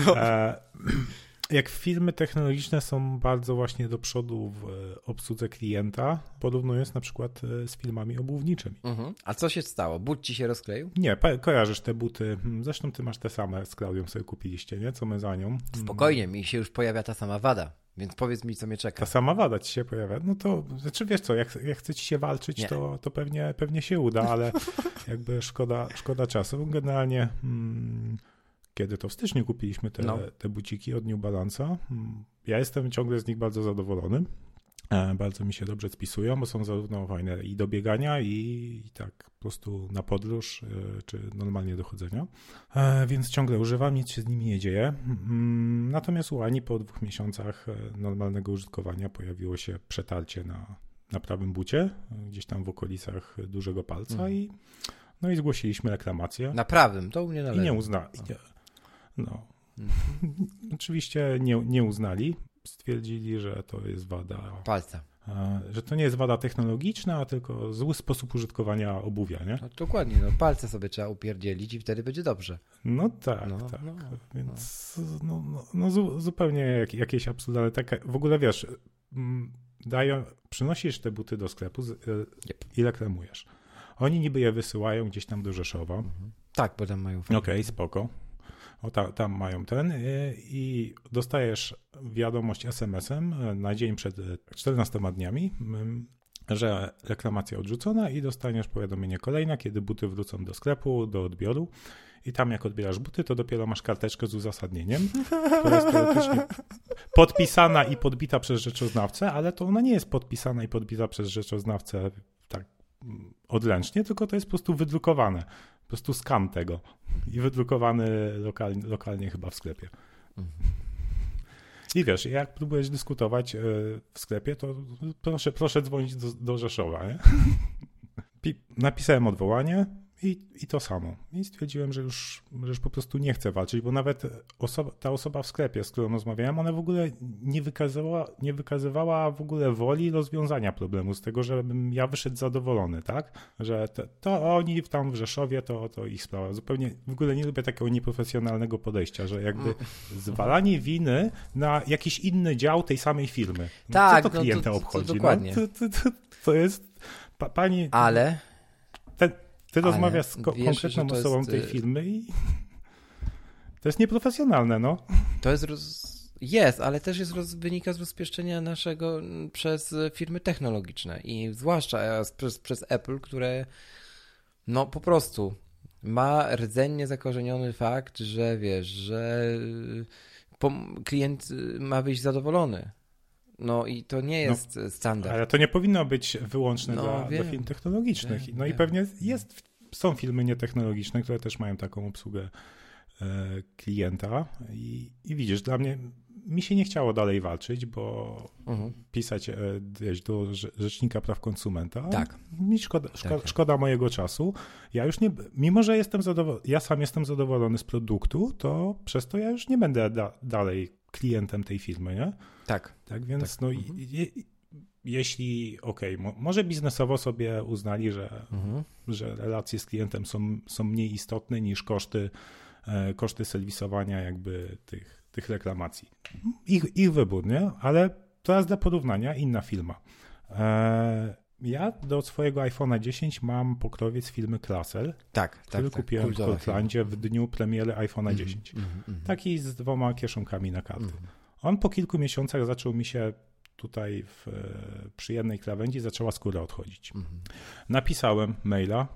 No. E, jak filmy technologiczne są bardzo właśnie do przodu w obsłudze klienta, porównując na przykład e, z filmami obuwniczymi. Mhm. A co się stało? But ci się rozkleił? Nie, kojarzysz te buty. Hmm, zresztą ty masz te same z Klaudią sobie kupiliście, nie? Co my za nią. Hmm. Spokojnie, mi się już pojawia ta sama wada. Więc powiedz mi, co mnie czeka. Ta sama wada ci się pojawia. No to, znaczy wiesz co, jak, jak chce ci się walczyć, to, to pewnie, pewnie się uda, ale jakby szkoda, szkoda czasu. Generalnie hmm, kiedy to w styczniu kupiliśmy te, no. te buciki od New Balance'a, hmm, ja jestem ciągle z nich bardzo zadowolony. E, bardzo mi się dobrze spisują, bo są zarówno fajne i do biegania, i, i tak po prostu na podróż, e, czy normalnie do chodzenia. E, więc ciągle używam, nic się z nimi nie dzieje. Mm, natomiast u Ani po dwóch miesiącach normalnego użytkowania pojawiło się przetarcie na, na prawym bucie, gdzieś tam w okolicach dużego palca mhm. i no i zgłosiliśmy reklamację. Na prawym, to u mnie należy. I nie uznali. No. Mhm. Oczywiście nie, nie uznali stwierdzili, że to jest wada. Palca. Że to nie jest wada technologiczna, a tylko zły sposób użytkowania obuwia, nie? No, dokładnie, no palce sobie trzeba upierdzielić i wtedy będzie dobrze. No tak, no, tak. No, Więc no, no, no zupełnie jak, jakieś absurdalne. Tak, w ogóle wiesz, mm, dają, przynosisz te buty do sklepu yep. i reklamujesz. Oni niby je wysyłają gdzieś tam do Rzeszowa. Mhm. Tak, bo tam mają. Okej, okay, spoko. O, ta, tam mają ten y, i dostajesz wiadomość SMS-em y, na dzień przed 14 dniami, y, że reklamacja odrzucona i dostaniesz powiadomienie kolejne, kiedy buty wrócą do sklepu, do odbioru. I tam jak odbierasz buty, to dopiero masz karteczkę z uzasadnieniem, która jest podpisana i podbita przez rzeczoznawcę, ale to ona nie jest podpisana i podbita przez rzeczoznawcę tak mm, odręcznie, tylko to jest po prostu wydrukowane po prostu skan tego i wydrukowany lokalnie, lokalnie chyba w sklepie. I wiesz, jak próbujesz dyskutować e, w sklepie, to proszę, proszę dzwonić do, do Rzeszowa. Napisałem odwołanie, i, I to samo. I stwierdziłem, że już, że już po prostu nie chcę walczyć, bo nawet osoba, ta osoba w sklepie, z którą rozmawiałem, ona w ogóle nie wykazywała, nie wykazywała w ogóle woli rozwiązania problemu, z tego, żebym ja wyszedł zadowolony, tak? Że to, to oni tam w Rzeszowie, to, to ich sprawa. Zupełnie w ogóle nie lubię takiego nieprofesjonalnego podejścia, że jakby mm. zwalanie winy na jakiś inny dział tej samej firmy. No, tak, co to klienta no to, to, to, obchodzi? dokładnie. No, to, to, to, jest... Pa, pani... Ale... Ty Ale rozmawiasz z ko wiesz, konkretną osobą jest... tej y, filmy i to jest nieprofesjonalne, no. To jest roz... Jest, ale też jest roz... wynika z rozpieszczenia naszego przez firmy technologiczne i zwłaszcza e, przez, przez Apple, które no po prostu ma rdzennie zakorzeniony fakt, że wiesz, że klient ma być zadowolony. No i to nie no, jest no, standard. Ale to nie powinno być wyłączne no, dla, dla film technologicznych. Wiem, no wiem. i pewnie jest, są filmy nietechnologiczne, które też mają taką obsługę e, klienta i, i widzisz, dla mnie mi się nie chciało dalej walczyć, bo mhm. pisać e, wiesz, do Rzecznika Praw Konsumenta. Tak. Mi szkoda, szkoda, tak. szkoda, mojego czasu. Ja już nie, mimo że jestem zadowolony, ja sam jestem zadowolony z produktu, to przez to ja już nie będę da, dalej klientem tej firmy, nie? Tak. Tak więc tak. no mhm. je, jeśli, okej, okay, może biznesowo sobie uznali, że, mhm. że relacje z klientem są, są mniej istotne niż koszty, e, koszty serwisowania jakby tych, tych reklamacji. Ich, ich wybór, nie? Ale teraz dla porównania inna firma. E, ja do swojego iPhone'a 10 mam pokrowiec filmy Klasel, tak, który tak, kupiłem tak, w Portlandzie w dniu premiery iPhone'a 10. Mm, mm, mm, Taki z dwoma kieszonkami na karty. Mhm. On po kilku miesiącach zaczął mi się tutaj w, przy jednej krawędzi zaczęła skóra odchodzić. Mhm. Napisałem maila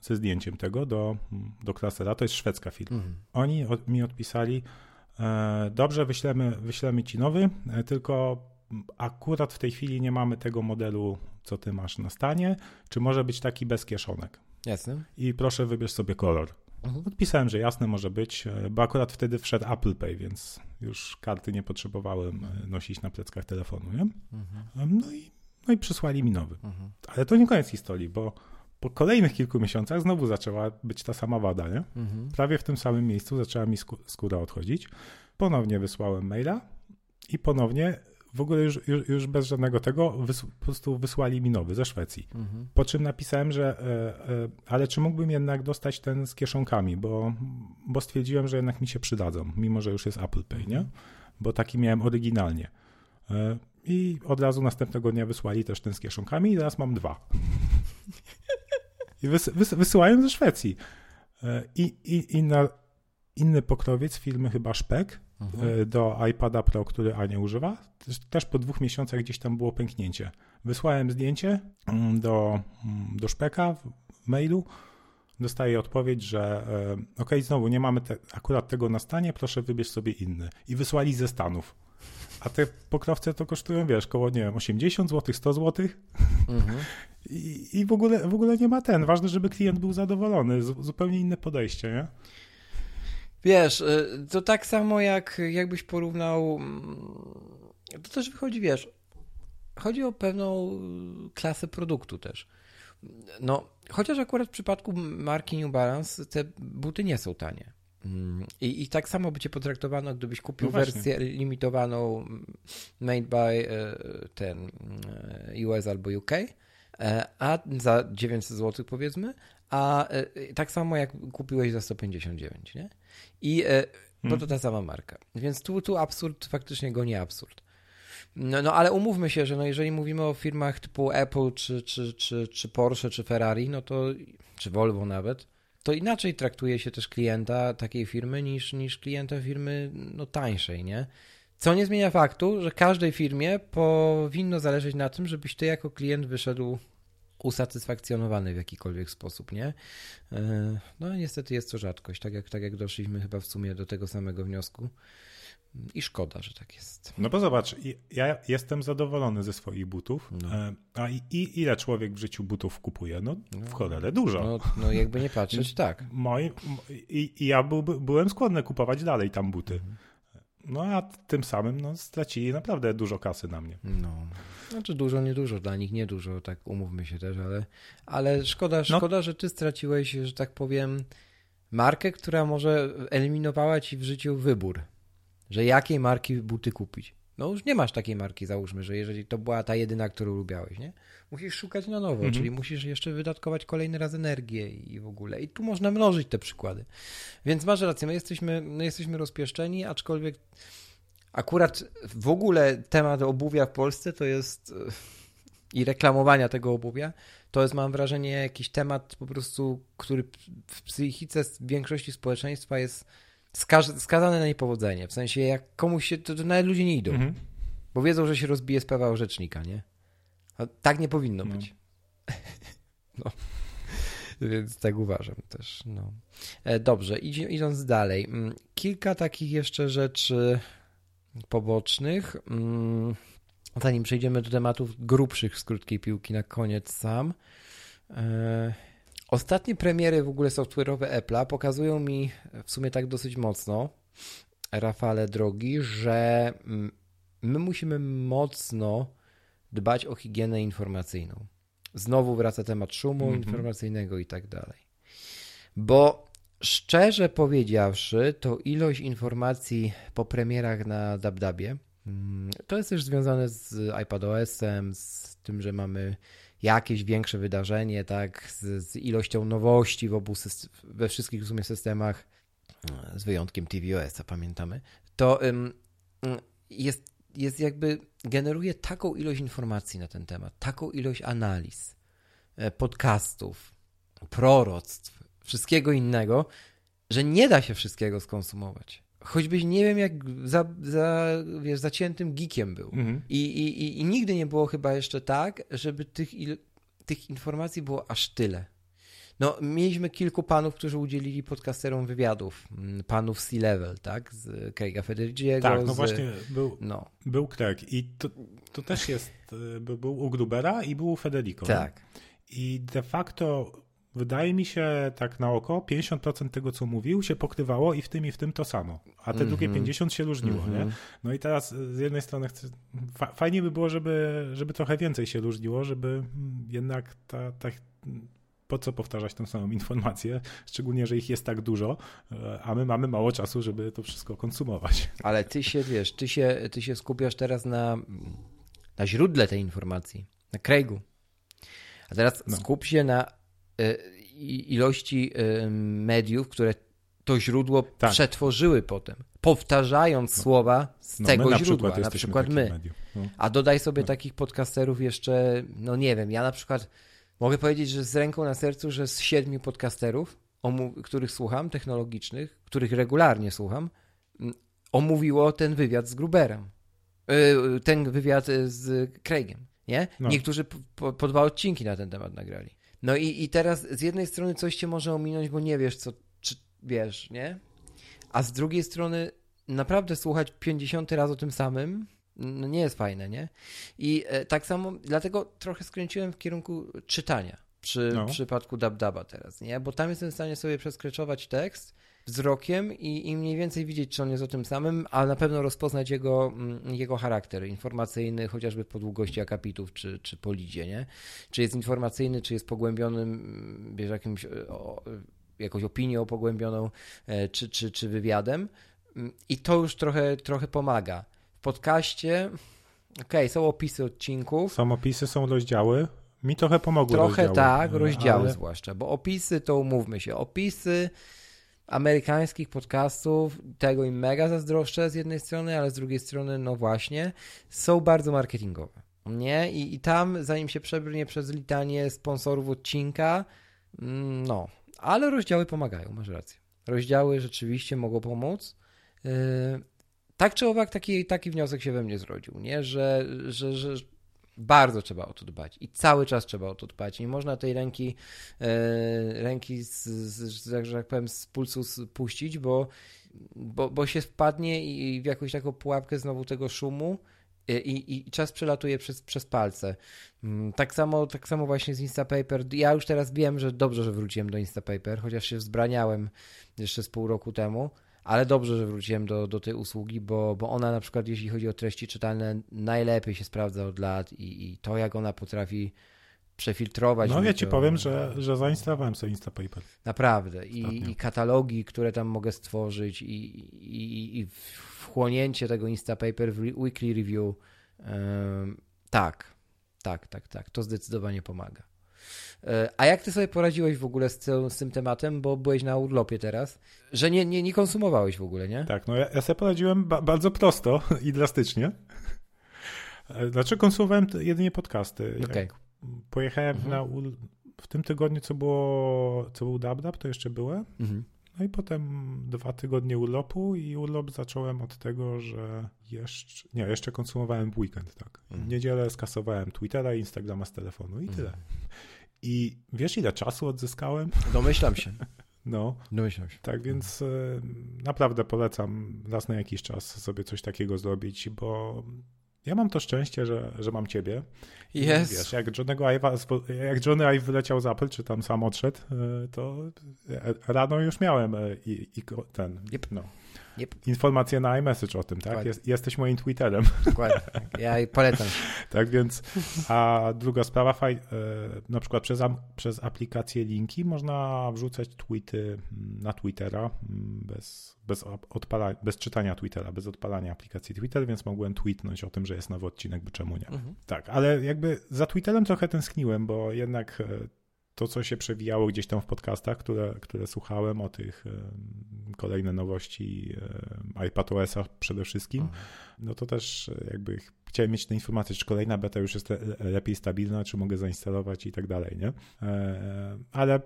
ze zdjęciem tego do, do klasera, to jest szwedzka firma. Mhm. Oni od, mi odpisali, e, dobrze, wyślemy, wyślemy ci nowy, e, tylko akurat w tej chwili nie mamy tego modelu, co ty masz na stanie, czy może być taki bez kieszonek. Jasne. I proszę wybierz sobie kolor. Mhm. Odpisałem, że jasne może być, e, bo akurat wtedy wszedł Apple Pay, więc już karty nie potrzebowałem e, nosić na pleckach telefonu. Nie? Mhm. No, i, no i przysłali mi nowy. Mhm. Ale to nie koniec historii, bo po kolejnych kilku miesiącach znowu zaczęła być ta sama wada. Nie? Mhm. Prawie w tym samym miejscu zaczęła mi skóra odchodzić. Ponownie wysłałem maila i ponownie w ogóle już, już, już bez żadnego tego, wys, po prostu wysłali mi nowy ze Szwecji. Mhm. Po czym napisałem, że e, e, ale czy mógłbym jednak dostać ten z kieszonkami, bo, bo stwierdziłem, że jednak mi się przydadzą, mimo że już jest Apple Pay, nie? Bo taki miałem oryginalnie. E, I od razu następnego dnia wysłali też ten z kieszonkami i teraz mam dwa. I wys, wys, wysyłają ze Szwecji. E, I, i, i na inny pokrowiec firmy chyba Szpek mhm. E, do iPada Pro, który Ania używa. Też po dwóch miesiącach gdzieś tam było pęknięcie. Wysłałem zdjęcie mm, do, mm, do Szpeka w mailu. Dostaję odpowiedź, że e, ok, znowu nie mamy te, akurat tego na stanie, proszę wybierz sobie inny. I wysłali ze Stanów. A te pokrowce to kosztują, wiesz, koło, nie wiem, 80 zł, 100 zł. Mhm. I, I, w, ogóle, w ogóle nie ma ten. Ważne, żeby klient był zadowolony. Z, zupełnie inne podejście, nie? Wiesz, y, to tak samo jak jakbyś porównał. Mm, to też wychodzi, wiesz, chodzi o pewną klasę produktu też. No, chociaż akurat w przypadku marki New Balance te buty nie są tanie. Mm, I, I tak samo by cię potraktowano, gdybyś kupił no wersję limitowaną mm, made by e, ten e, US albo UK, e, a za 900 zł powiedzmy, a tak samo jak kupiłeś za 159, nie? I bo to hmm. ta sama marka. Więc tu, tu absurd faktycznie goni absurd. No, no ale umówmy się, że no jeżeli mówimy o firmach typu Apple, czy, czy, czy, czy Porsche, czy Ferrari, no to, czy Volvo nawet, to inaczej traktuje się też klienta takiej firmy niż, niż klienta firmy no, tańszej, nie? Co nie zmienia faktu, że każdej firmie powinno zależeć na tym, żebyś ty jako klient wyszedł usatysfakcjonowany w jakikolwiek sposób, nie? E, no niestety jest to rzadkość, tak jak, tak jak doszliśmy chyba w sumie do tego samego wniosku. I szkoda, że tak jest. No bo zobacz, ja jestem zadowolony ze swoich butów. No. E, a i, i, ile człowiek w życiu butów kupuje? No, no w cholerę dużo. No, no jakby nie patrzeć, tak. Moi, i, I ja był, byłem skłonny kupować dalej tam buty. Mhm. No a tym samym no, stracili naprawdę dużo kasy na mnie. No. Znaczy dużo, nie dużo, dla nich nie dużo, tak umówmy się też, ale, ale szkoda, no. szkoda, że ty straciłeś, że tak powiem, markę, która może eliminowała ci w życiu wybór że jakiej marki buty kupić. No już nie masz takiej marki, załóżmy, że jeżeli to była ta jedyna, którą lubiałeś, nie? Musisz szukać na nowo, mhm. czyli musisz jeszcze wydatkować kolejny raz energię i w ogóle. I tu można mnożyć te przykłady. Więc masz rację, my jesteśmy, my jesteśmy rozpieszczeni, aczkolwiek akurat w ogóle temat obuwia w Polsce to jest i reklamowania tego obuwia, to jest mam wrażenie jakiś temat po prostu, który w psychice większości społeczeństwa jest skazane na niepowodzenie. W sensie, jak komuś się, to, to nawet ludzie nie idą. Mhm. Bo wiedzą, że się rozbije sprawa rzecznika, nie? A tak nie powinno no. być. no. Więc tak uważam też. No. E, dobrze, idąc dalej. Mm, kilka takich jeszcze rzeczy pobocznych. Mm, zanim przejdziemy do tematów grubszych z krótkiej piłki na koniec sam. Ostatnie premiery w ogóle software'owe Apple'a pokazują mi w sumie tak dosyć mocno, Rafale drogi, że my musimy mocno dbać o higienę informacyjną. Znowu wraca temat szumu mm -hmm. informacyjnego i tak dalej. Bo szczerze powiedziawszy, to ilość informacji po premierach na DabDabie mm, to jest też związane z iPadOS-em, z tym, że mamy jakieś większe wydarzenie, tak, z, z ilością nowości w obu we wszystkich w sumie systemach, z wyjątkiem tvOS, pamiętamy, to ym, jest, jest jakby, generuje taką ilość informacji na ten temat, taką ilość analiz, e, podcastów, proroctw, wszystkiego innego, że nie da się wszystkiego skonsumować choćbyś nie wiem jak za, za, wiesz, zaciętym geekiem był. Mhm. I, i, I nigdy nie było chyba jeszcze tak, żeby tych, tych informacji było aż tyle. No, mieliśmy kilku panów, którzy udzielili podcasterom wywiadów. Mm, panów C-level, tak? Z Craiga Federiciego. Tak, no z... właśnie był, no. był Craig. I to, to też jest, e, był u Grubera i był u Federico. Tak. I de facto wydaje mi się tak na oko, 50% tego, co mówił, się pokrywało i w tym, i w tym to samo. A te mm -hmm. drugie 50 się różniło, mm -hmm. nie? Mhm. No i teraz z jednej strony chcę, fajnie by było, żeby, żeby trochę więcej się różniło, żeby jednak ta, ta po co powtarzać tą samą informację, szczególnie, że ich jest tak dużo, e, a my mamy mało czasu, żeby to wszystko konsumować. Ale ty się, wiesz, ty się, ty się skupiasz teraz na, na źródle tej informacji, na Craigu. A teraz no. skup się na y, ilości y, mediów, które to źródło tak. przetworzyły potem, powtarzając no. słowa z no, tego na źródła, przykład na przykład my. No. A dodaj sobie no. takich podcasterów jeszcze, no nie wiem, ja na przykład mogę powiedzieć, że z ręką na sercu, że z siedmiu podcasterów, których słucham, technologicznych, których regularnie słucham, omówiło ten wywiad z Gruberem. Y, ten wywiad z Craigiem, nie? No. Niektórzy po, po dwa odcinki na ten temat nagrali. No i, i teraz z jednej strony coś cię może ominąć, bo nie wiesz, co, czy wiesz, nie? A z drugiej strony naprawdę słuchać 50 razy o tym samym, no nie jest fajne, nie? I e, tak samo, dlatego trochę skręciłem w kierunku czytania przy no. przypadku DabDaba teraz, nie? Bo tam jestem w stanie sobie przeskreczować tekst wzrokiem i, i mniej więcej widzieć, czy on jest o tym samym, a na pewno rozpoznać jego, mm, jego charakter informacyjny, chociażby po długości akapitów, czy, czy po lidzie, nie? Czy jest informacyjny, czy jest pogłębionym, mm, wiesz, jakimś, o, jakąś opinią pogłębioną, e, czy, czy, czy wywiadem. Mm, I to już trochę, trochę pomaga. W podcaście, okej, okay, są opisy odcinków. Są opisy, są rozdziały. Mi trochę pomogły Trochę rozdziały, tak, rozdziały ale... zwłaszcza, bo opisy to umówmy się, opisy amerykańskich podcastów, tego im mega zazdroszczę z jednej strony, ale z drugiej strony, no właśnie, są bardzo marketingowe. Nie? I, i tam, zanim się przebrnie przez litanie sponsorów odcinka, mm, no, ale rozdziały pomagają, masz rację. Rozdziały rzeczywiście mogą pomóc. Yy, tak czy owak, taki, taki wniosek się we mnie zrodził, nie? Że, że, że bardzo trzeba o to dbać i cały czas trzeba o to dbać. Nie można tej ręki, e, ręki z, z, że tak powiem, z pulsu puścić, bo, bo, bo się wpadnie i w jakąś taką pułapkę znowu tego szumu. I, i, i, czas przelatuje przez, przez palce. Mm, tak samo, tak samo właśnie z Instapaper. Ja już teraz wiem, że dobrze, że wróciłem do Instapaper, chociaż się wzbraniałem jeszcze z pół roku temu ale dobrze, że wróciłem do, do tej usługi, bo, bo ona na przykład, jeśli chodzi o treści czytelne, najlepiej się sprawdza od lat i, i to, jak ona potrafi przefiltrować. No ja ci to, powiem, że, że zainstalowałem sobie Instapaper. Naprawdę. I, I, katalogi, które tam mogę stworzyć i, i, i wchłonięcie tego Instapaper w weekly review. Um, tak, tak, tak, tak. To zdecydowanie pomaga. E, a jak ty sobie poradziłeś w ogóle z, z tym tematem, bo byłeś na urlopie teraz, że nie, nie, nie konsumowałeś w ogóle, nie? Tak, no ja, ja sobie poradziłem ba bardzo prosto i drastycznie. E, Dlaczego konsumowałem jedynie podcasty? Okay. Pojechałem mhm. na w tym tygodniu, co było, co był DabDab, to jeszcze byłem. Mhm. No i potem dwa tygodnie urlopu i urlop zacząłem od tego, że jeszcze, nie, jeszcze konsumowałem w weekend, tak. W mhm. niedzielę skasowałem Twittera i Instagrama z telefonu i mhm. I wiesz, ile czasu odzyskałem? Domyślam się. No. Domyślam się. Tak więc y, naprawdę polecam raz na jakiś czas sobie coś takiego zrobić, bo ja mam to szczęście, że, że mam ciebie. Jest. Wiesz, jak Johnnego Ive'a, jak Johnny Ive wyleciał z Apple, czy tam sam odszedł, y, to rano już miałem i, i ten, yep. no. Yep. Informacje na iMessage o tym, tak? Jest, jesteś moim Twitterem. Dokładnie. Ja polecam. tak więc, a druga sprawa, faj, e, na przykład przez, przez aplikację linki można wrzucać tweety mm, na Twittera mm, bez, bez, odpala, bez czytania Twittera, bez odpalania aplikacji Twitter, więc mogłem tweetnąć o tym, że jest nowy odcinek, bo czemu nie? Mhm. Tak, ale jakby za Twitterem trochę tęskniłem, bo jednak e, to, co się przewijało gdzieś tam w podcastach, które, które słuchałem o tych kolejne nowości iPadOS-a przede wszystkim, mhm. no to też jakby chciałem mieć te informacje, czy kolejna beta już jest lepiej stabilna, czy mogę zainstalować i tak dalej, nie? E, ale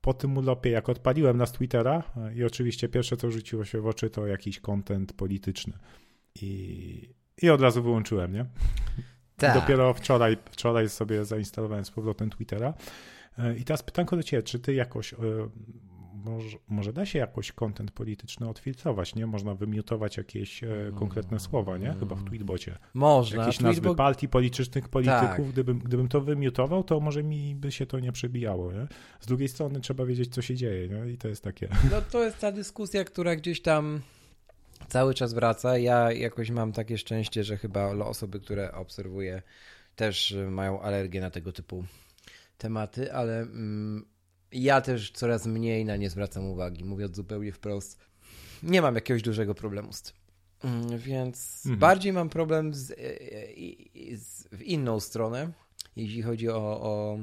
po tym urlopie, jak odpaliłem nas Twittera e, i oczywiście pierwsze, co rzuciło się w oczy, to jakiś content polityczny. I, i od razu wyłączyłem, nie? Tak. Dopiero wczoraj, wczoraj sobie zainstalowałem z powrotem Twittera E, I teraz pytanko do Ciebie, czy Ty jakoś, e, może, może da się jakoś kontent polityczny odfiltrować, nie? Można wymiutować jakieś e, konkretne słowa, nie? Chyba w tweetbocie. Można. Jakieś Tweetbot... nazwy partii politycznych polityków. Tak. Gdybym, gdybym to wymiutował, to może mi by się to nie przebijało, nie? Z drugiej strony trzeba wiedzieć, co się dzieje, nie? I to jest takie... No to jest ta dyskusja, która gdzieś tam cały czas wraca. Ja jakoś mam takie szczęście, że chyba osoby, które obserwuję też mają alergię na tego typu tematy, ale mm, Ja też coraz mniej na nie zwracam uwagi, mówiąc zupełnie wprost. Nie mam jakiegoś dużego problemu z tym. Mm, Więc Mhm. bardziej mam problem z, e, z, w inną stronę, jeśli chodzi o, o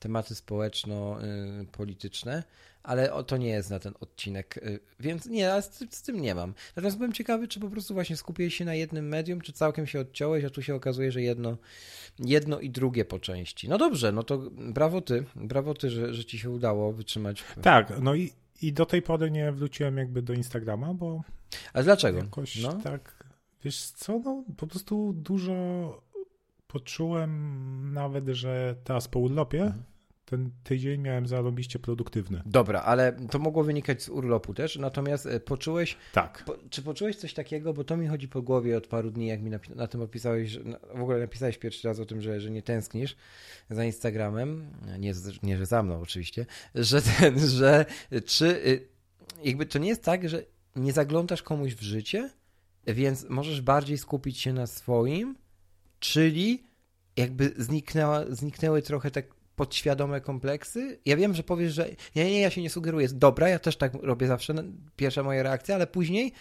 tematy społeczno-polityczne, ale to nie jest na ten odcinek, y, więc nie, ale z, tym- z tym nie mam. Natomiast byłem ciekawy, czy po prostu właśnie skupiłeś się na jednym medium, czy całkiem się odciąłeś, a tu się okazuje, że jedno, jedno i drugie po części. No dobrze, no to brawo ty, brawo ty, że, że ci się udało wytrzymać. Tak, no i, i do tej pory nie wróciłem jakby do Instagrama, bo A dlaczego? jakoś No. tak, wiesz co, no po prostu dużo poczułem nawet, że teraz po urlopie Mhm. Ten tydzień miałem zarobiście produktywny. Dobra, ale to mogło wynikać z urlopu też, natomiast e, poczułeś, Tak. po, czy poczułeś coś takiego, bo to mi chodzi po głowie od paru dni, jak mi napi- na tym opisałeś, że, na- w ogóle napisałeś pierwszy raz o tym, że, że nie tęsknisz za Instagramem, nie, nie że za mną oczywiście, że ten, że czy y, jakby to nie jest tak, że nie zaglądasz komuś w życie, więc możesz bardziej skupić się na swoim, czyli jakby zniknęła, zniknęły trochę tak podświadome kompleksy. Ja wiem, że powiesz, że nie, nie, ja się nie sugeruję, jest dobra, ja też tak robię zawsze, no, pierwsza moja reakcja, ale później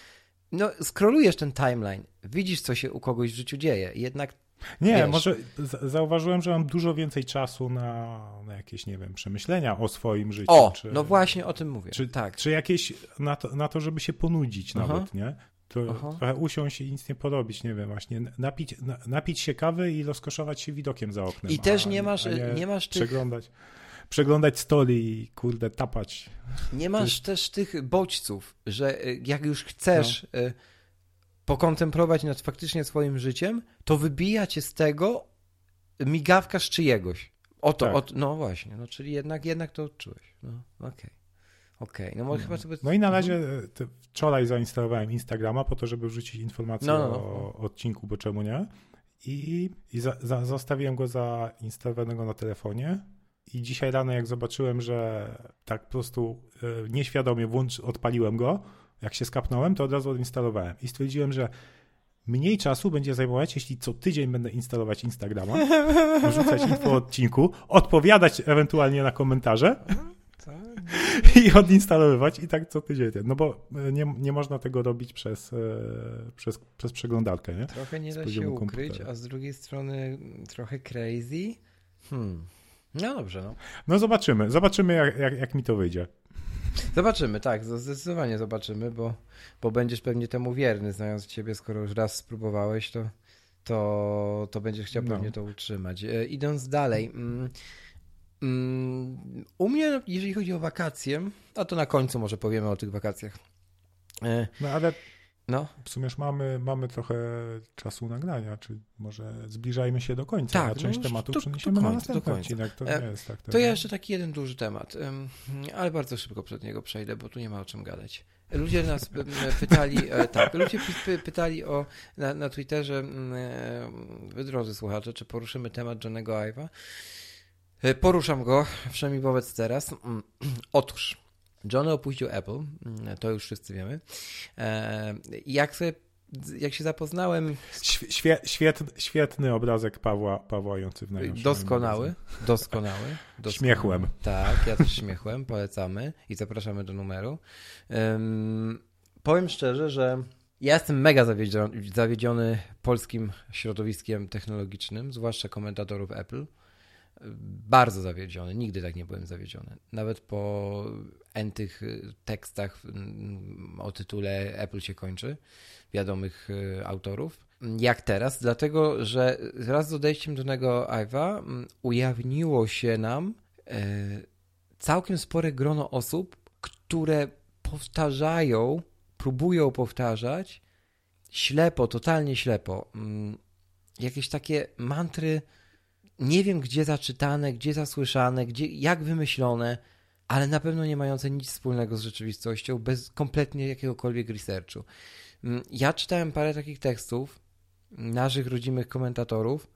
no, scrollujesz ten timeline, widzisz, co się u kogoś w życiu dzieje. Jednak Nie, Wiesz. może zauważyłem, że mam dużo więcej czasu na, na jakieś, nie wiem, przemyślenia o swoim życiu. o, czy, no właśnie o tym mówię. Czy, tak. czy jakieś na to, na to, żeby się ponudzić Aha. nawet, nie? To Aha. trochę usiąść i nic nie porobić, nie wiem, właśnie napić, na, napić się kawy i rozkoszować się widokiem za oknem. I też a nie masz, nie, nie masz tych, przeglądać, przeglądać story i kurde tapać. nie masz też tych bodźców, że y, jak już chcesz No. y, pokontemplować nad faktycznie swoim życiem, to wybija cię z tego migawka z czyjegoś. Oto, Tak. ot, no właśnie, no czyli jednak, jednak to odczułeś. No, okej. Okej, no może chyba sobie... No i na razie e, wczoraj zainstalowałem Instagrama po to, żeby wrzucić informacje No, no, no. o odcinku, bo czemu nie? I, i za, za, zostawiłem go zainstalowanego na telefonie. I dzisiaj rano, jak zobaczyłem, że tak po prostu e, nieświadomie włącz, odpaliłem go, jak się skapnąłem, to od razu odinstalowałem. I stwierdziłem, że mniej czasu będzie zajmować, jeśli co tydzień będę instalować Instagrama, wrzucać info o odcinku, odpowiadać ewentualnie na komentarze i odinstalowywać i tak co tydzień. No bo e, nie, nie można tego robić przez, e, przez, przez przeglądarkę, nie? Trochę nie z da się ukryć, komputera. a z drugiej strony trochę crazy. Hmm. No dobrze, no. No zobaczymy, zobaczymy jak, jak, jak mi to wyjdzie. Zobaczymy, tak, zdecydowanie zobaczymy, bo, bo będziesz pewnie temu wierny, znając ciebie, skoro już raz spróbowałeś, to, to, to będziesz chciał No. pewnie to utrzymać. E, idąc dalej, mm, u mnie, jeżeli chodzi o wakacje, a to na końcu może powiemy o tych wakacjach. E, No ale no, w sumie już mamy, mamy trochę czasu nagrania, czy może zbliżajmy się do końca, Tak, a no część już tematu do- przeniesiemy do na końca, następny do końca. odcinek. To E, nie jest tak. To ja jeszcze taki jeden duży temat, ale bardzo szybko przed niego przejdę, bo tu nie ma o czym gadać. Ludzie nas pytali, e, tak, ludzie py- py- pytali o, na, na Twitterze, wy drodzy słuchacze, czy poruszymy temat Johnego Ive'a. E, Poruszam go, przynajmniej wobec teraz. Mm, Otóż, Johnny opuścił Apple, mm, to już wszyscy wiemy. E, Jak sobie, jak się zapoznałem, Świe, świe, świetny, świetny obrazek Pawła, Pawła Jący w najnowszym Doskonały, doskonały, doskonały. Śmiechłem. Tak, ja też śmiechłem, polecamy i zapraszamy do numeru. Ym, powiem szczerze, że ja jestem mega zawiedziony, zawiedziony polskim środowiskiem technologicznym, zwłaszcza komentatorów Apple. Bardzo zawiedziony, nigdy tak nie byłem zawiedziony. Nawet po N tych y, tekstach mm, o tytule Apple się kończy, wiadomych y, autorów, jak teraz, dlatego że wraz z odejściem Johnego Ive'a mm, ujawniło się nam e, całkiem spore grono osób, które powtarzają, próbują powtarzać ślepo, totalnie ślepo, mm, jakieś takie mantry, nie wiem gdzie zaczytane, gdzie zasłyszane, gdzie, jak wymyślone, ale na pewno nie mające nic wspólnego z rzeczywistością, bez kompletnie jakiegokolwiek researchu. Mm, Ja czytałem parę takich tekstów naszych rodzimych komentatorów,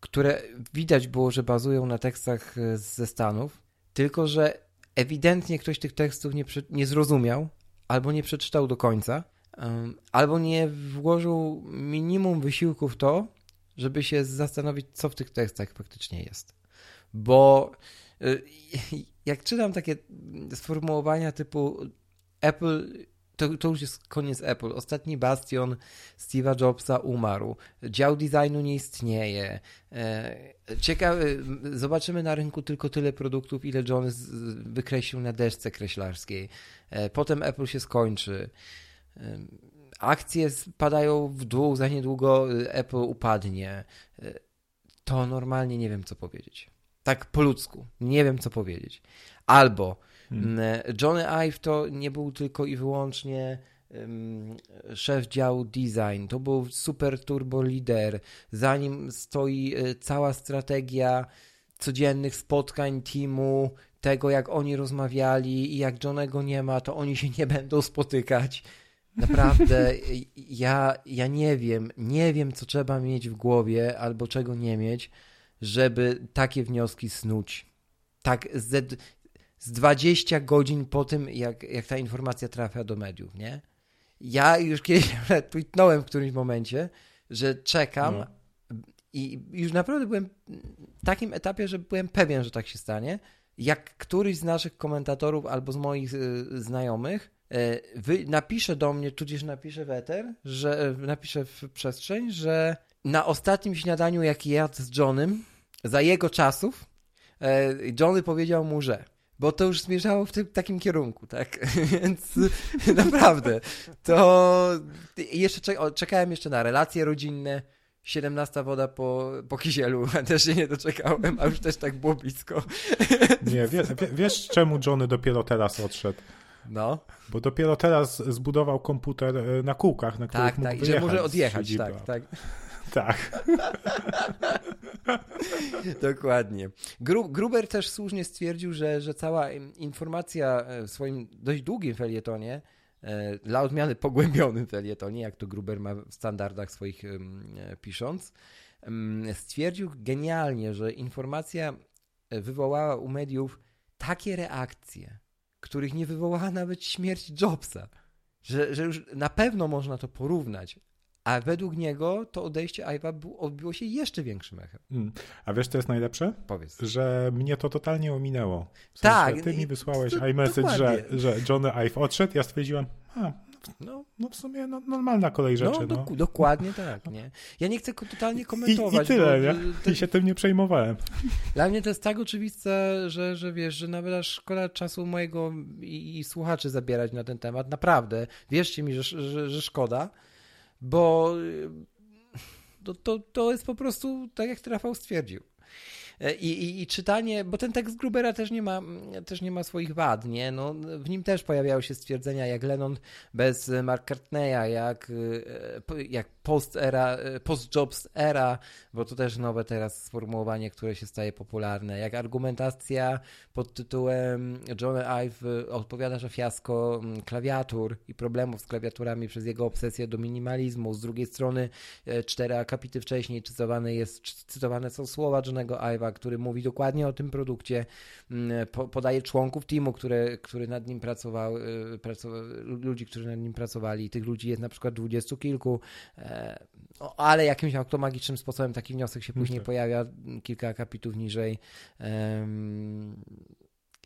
które widać było, że bazują na tekstach e, ze Stanów, tylko że ewidentnie ktoś tych tekstów nie, nie zrozumiał, albo nie przeczytał do końca, albo nie włożył minimum wysiłku w to, żeby się zastanowić, co w tych tekstach faktycznie jest. Bo Y, jak czytam takie sformułowania typu Apple to, to już jest koniec Apple. Ostatni bastion Steve'a Jobsa umarł. Dział designu nie istnieje. E, ciekawe, zobaczymy na rynku tylko tyle produktów, ile John wykreślił na desce kreślarskiej. E, potem Apple się skończy. Akcje spadają w dół, za niedługo Apple upadnie. To normalnie nie wiem, co powiedzieć. Tak po ludzku. Nie wiem, co powiedzieć. Albo Hmm. Mm, Johnny Ive to nie był tylko i wyłącznie szef działu design, to był super turbo lider, za nim stoi e, cała strategia codziennych spotkań teamu, tego jak oni rozmawiali i jak Johnego nie ma, to oni się nie będą spotykać. Naprawdę, ja, ja nie wiem, nie wiem, co trzeba mieć w głowie albo czego nie mieć, żeby takie wnioski snuć. Tak, z, z 20 godzin po tym, jak, jak ta informacja trafia do mediów, nie? Ja już kiedyś tweetnąłem w którymś momencie, że czekam no. i już naprawdę byłem w takim etapie, że byłem pewien, że tak się stanie. Jak któryś z naszych komentatorów albo z moich y, znajomych wy, napisze do mnie, tudzież napisze w eter, że y, napisze w przestrzeń, że na ostatnim śniadaniu, jaki jadł z Johnem, za jego czasów, Johnny powiedział mu, że bo to już zmierzało w tym, takim kierunku, tak? Więc naprawdę, to jeszcze czekałem jeszcze na relacje rodzinne, 17 woda po, po kisielu, też się nie doczekałem, a już też tak było blisko. Nie, wie, wie, wiesz czemu Johnny dopiero teraz odszedł? No. Bo dopiero teraz zbudował komputer e, na kółkach, na których tak, mógł tak, wyjechać. że może odjechać, tak, tak. Tak. Dokładnie. Gru, Gruber też słusznie stwierdził, że, że cała informacja w swoim dość długim felietonie, e, dla odmiany pogłębionym felietonie, jak to Gruber ma w standardach swoich e, pisząc, stwierdził genialnie, że informacja e, wywołała u mediów takie reakcje, których nie wywołała nawet śmierć Jobsa. Że, że już na pewno można to porównać, a według niego to odejście Ive'a odbiło się jeszcze większym echem. Mm. A wiesz, co jest najlepsze? Powiedz. Że mnie to totalnie ominęło. W sensie, tak. Ty mi wysłałeś iMessage, że, że Johnny Ive odszedł, ja stwierdziłem, a, no, no w sumie no, normalna kolej rzeczy. No, no. dokładnie tak, nie? Ja nie chcę totalnie komentować. I, i tyle, bo, nie? To... I się tym nie przejmowałem. Dla mnie to jest tak oczywiste, że, że wiesz, że nawet aż szkoda czasu mojego i, i słuchaczy zabierać na ten temat. Naprawdę. Wierzcie mi, że, że, że szkoda bo to, to, to jest po prostu tak, jak Rafał stwierdził. E, I, i, I, czytanie, bo ten tekst Grubera też nie ma, też nie ma swoich wad, nie? No, w nim też pojawiały się stwierdzenia jak Lennon bez McCartneya, jak, e, jak post-era, post-Jobs era, bo to też nowe teraz sformułowanie, które się staje popularne, jak argumentacja pod tytułem John Ive odpowiada, że fiasko mm, klawiatur i problemów z klawiaturami przez jego obsesję do minimalizmu. Z drugiej strony e, cztery akapity wcześniej cytowane, jest, cytowane są słowa Johnego Ive'a, który mówi dokładnie o tym produkcie, mm, podaje członków teamu, które, który nad nim pracował, e, pracował, ludzi, którzy nad nim pracowali. Tych ludzi jest na przykład dwudziestu kilku e, no, ale jakimś automagicznym sposobem taki wniosek się później okay. pojawia kilka akapitów niżej.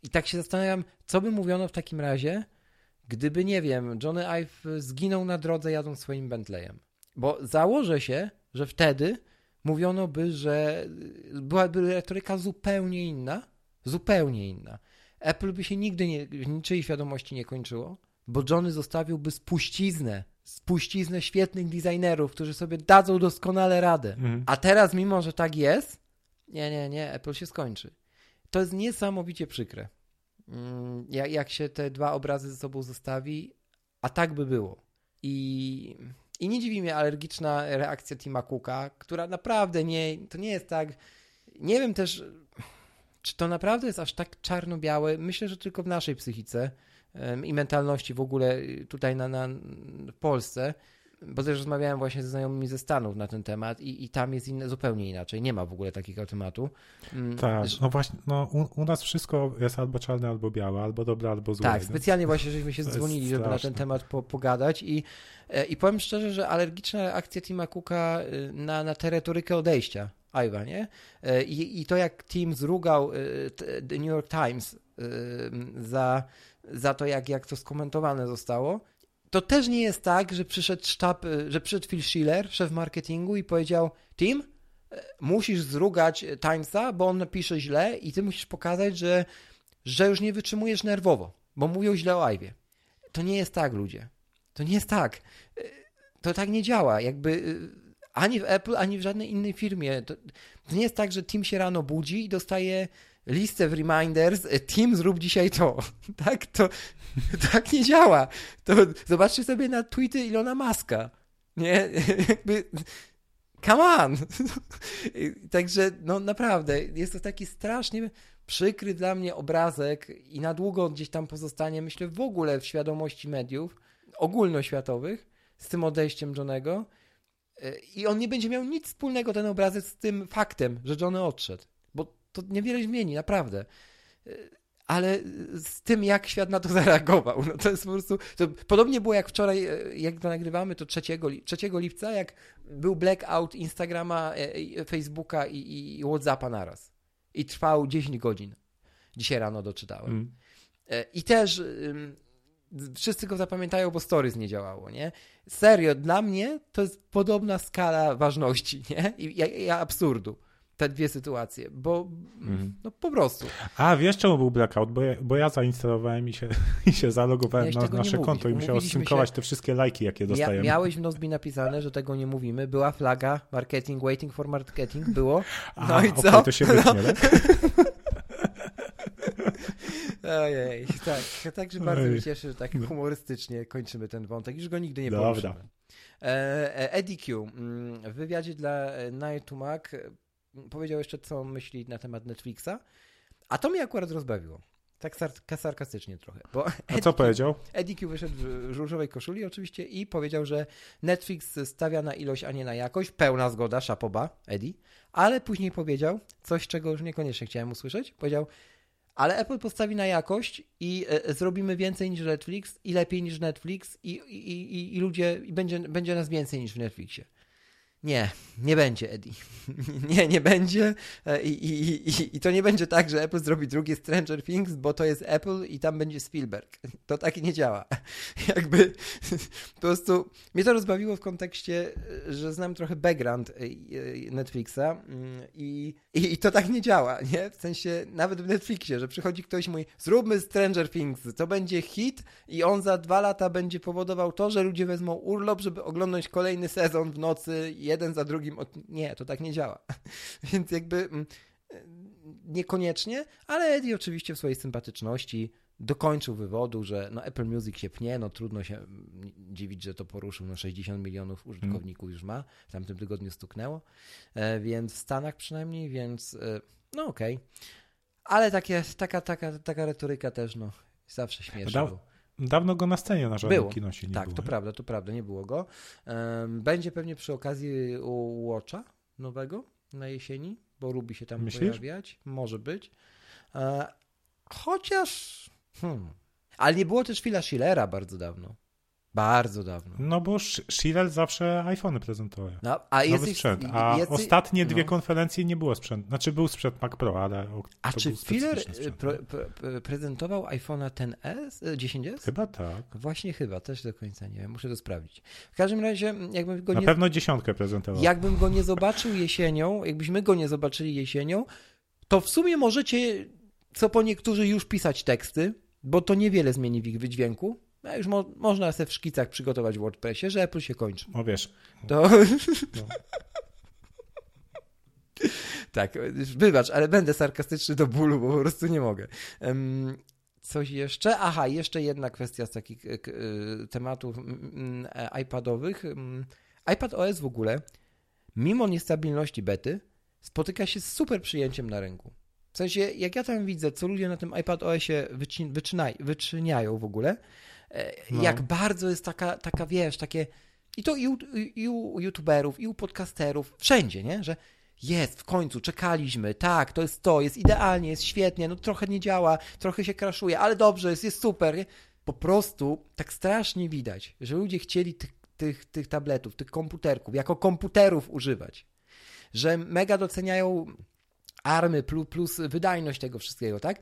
I tak się zastanawiam, co by mówiono w takim razie, gdyby, nie wiem, Johnny Ive zginął na drodze jadąc swoim Bentleyem. Bo założę się, że wtedy mówiono by, że byłaby retoryka zupełnie inna, zupełnie inna. Apple by się nigdy nie, w niczyjej świadomości nie kończyło, bo Johnny zostawiłby spuściznę spuściznę świetnych designerów, którzy sobie dadzą doskonale radę. Mhm. A teraz, mimo że tak jest, nie, nie, nie, Apple się skończy. To jest niesamowicie przykre. Mm, jak, jak się te dwa obrazy ze sobą zostawi, a tak by było. I, I nie dziwi mnie alergiczna reakcja Tima Cooka, która naprawdę nie, to nie jest tak. Nie wiem też, czy to naprawdę jest aż tak czarno-białe. Myślę, że tylko w naszej psychice i mentalności w ogóle y, tutaj na, na, w Polsce, bo też rozmawiałem właśnie ze znajomymi ze Stanów na ten temat i, i tam jest inne, zupełnie inaczej. Nie ma w ogóle takiego tematu. Mm, tak, no właśnie, no u, u, nas wszystko jest albo czarne, albo białe, albo dobre, albo złe. Tak, specjalnie właśnie, żeśmy się dzwonili, żeby na ten temat po, pogadać i, e, i powiem szczerze, że alergiczna reakcja Tima Cooka y, na, na tę retorykę odejścia Iwa, nie? E, I, I to jak Tim zrugał The New York Times za, za to, jak, jak to skomentowane zostało, to też nie jest tak, że przyszedł sztab, że przyszedł Phil Schiller, szef marketingu i powiedział Tim, musisz zrugać Timesa, bo on pisze źle i ty musisz pokazać, że, że już nie wytrzymujesz nerwowo, bo mówią źle o Iwie. To nie jest tak, ludzie. To nie jest tak. To tak nie działa. Jakby ani w Apple, ani w żadnej innej firmie. To, to nie jest tak, że Tim się rano budzi i dostaje listę w reminders, Tim zrób dzisiaj to. Tak? To tak nie działa. To zobaczcie sobie na tweety Ilona Maska. Nie? Jakby come on! Także, no naprawdę, jest to taki strasznie przykry dla mnie obrazek i na długo gdzieś tam pozostanie, myślę, w ogóle w świadomości mediów ogólnoświatowych z tym odejściem Johnego. I on nie będzie miał nic wspólnego, ten obrazek, z tym faktem, że Johnny odszedł. To niewiele zmieni, naprawdę ale z tym, jak świat na to zareagował. No to jest po prostu. To podobnie było jak wczoraj, e, jak to nagrywamy, to 3, 3 lipca, jak był blackout Instagrama, e, e, Facebooka i, i WhatsAppa naraz. I trwał 10 godzin. Dzisiaj rano doczytałem. Mm. I też wszyscy go zapamiętają, bo stories nie działało, nie? Serio, dla mnie to jest podobna skala ważności, nie? I, i, i absurdu te dwie sytuacje, bo mhm. no po prostu. A wiesz czemu był blackout? Bo ja, bo ja zainstalowałem i się, i się zalogowałem na nasze konto i musiałem synkować te wszystkie lajki, jakie dostajemy. Mia, miałeś w Nozbi napisane, że tego nie mówimy. Była flaga marketing, waiting for marketing, było. No A, i co? Okay, to się wytnie, no. Ojej, tak. Także bardzo Ojej. mnie cieszę, że tak humorystycznie kończymy ten wątek. Już go nigdy nie Dobra. poruszymy. E, e, Eddie Q mm, w wywiadzie dla Night to Mac powiedział jeszcze, co myśli na temat Netflixa, a to mnie akurat rozbawiło. Tak sarkastycznie trochę. Bo A co powiedział? Eddie Q wyszedł w różowej koszuli oczywiście i powiedział, że Netflix stawia na ilość, a nie na jakość. Pełna zgoda, szapoba, Eddie. Ale później powiedział coś, czego już niekoniecznie chciałem usłyszeć. Powiedział, ale Apple postawi na jakość i e, zrobimy więcej niż Netflix i lepiej niż Netflix i, i, i, i ludzie, i będzie, będzie nas więcej niż w Netflixie. Nie, nie będzie Eddie. nie, nie będzie e, I, i, i, i to nie będzie tak, że Apple zrobi drugie Stranger Things, bo to jest Apple i tam będzie Spielberg. To tak nie działa. Jakby po prostu mnie to rozbawiło w kontekście, że znam trochę background e, e, Netflixa mm, i, i, i to tak nie działa, nie? W sensie nawet w Netflixie, że przychodzi ktoś i mówi zróbmy Stranger Things, to będzie hit i on za dwa lata będzie powodował to, że ludzie wezmą urlop, żeby oglądać kolejny sezon w nocy jeden za drugim. Od... Nie, to tak nie działa. Więc jakby mm, niekoniecznie, ale Eddie oczywiście w swojej sympatyczności dokończył wywodu, że no Apple Music się pnie, no trudno się mm, dziwić, że to poruszył, no 60 milionów użytkowników mm. już ma, w tamtym tygodniu stuknęło, e, więc w Stanach przynajmniej, więc e, no okej. Okay. Ale takie, taka, taka, taka retoryka też, no, zawsze śmieszna. Dawno go na scenie na żadnym było. kinosie nie tak, było. Tak, to prawda, to prawda, nie było go. Będzie pewnie przy okazji u Watcha nowego na jesieni, bo lubi się tam Myślisz? pojawiać. Może być. E, chociaż... Hmm. Ale nie było też Phila Schillera bardzo dawno. Bardzo dawno. No bo Schiller zawsze iPhony prezentował. No, a jest sprzęt. A jest, ostatnie dwie no. konferencje nie było sprzęt. Znaczy był sprzęt Mac Pro, ale A czy pre, pre, prezentował iPhone'a 10s, 10s? Chyba tak. Właśnie chyba, też do końca nie wiem, muszę to sprawdzić. W każdym razie, jakbym go Na nie... pewno dziesiątkę prezentował. Jakbym go nie zobaczył jesienią, jakbyśmy go nie zobaczyli jesienią, to w sumie możecie, co po niektórzy, już pisać teksty, bo to niewiele zmieni w ich wydźwięku no już mo można sobie w szkicach przygotować w WordPressie, że Apple się kończy. O wiesz. To... No. tak, wybacz, ale będę sarkastyczny do bólu, bo po prostu nie mogę. Um, coś jeszcze? Aha, jeszcze jedna kwestia z takich e, tematów e, iPadowych. iPad OS w ogóle, mimo niestabilności bety, spotyka się z super przyjęciem na rynku. W sensie, jak ja tam widzę, co ludzie na tym iPad OSie wyczyniają w ogóle, E, no. Jak bardzo jest taka, taka, wiesz, takie. I to i u, i u youtuberów, i u podcasterów, wszędzie, nie? Że jest, w końcu, czekaliśmy, tak, to jest to, jest idealnie, jest świetnie, no trochę nie działa, trochę się kraszuje, ale dobrze, jest, jest super. Nie? Po prostu tak strasznie widać, że ludzie chcieli tych, tych, tych tabletów, tych komputerków, jako komputerów używać. że mega doceniają army plus, plus wydajność tego wszystkiego, tak?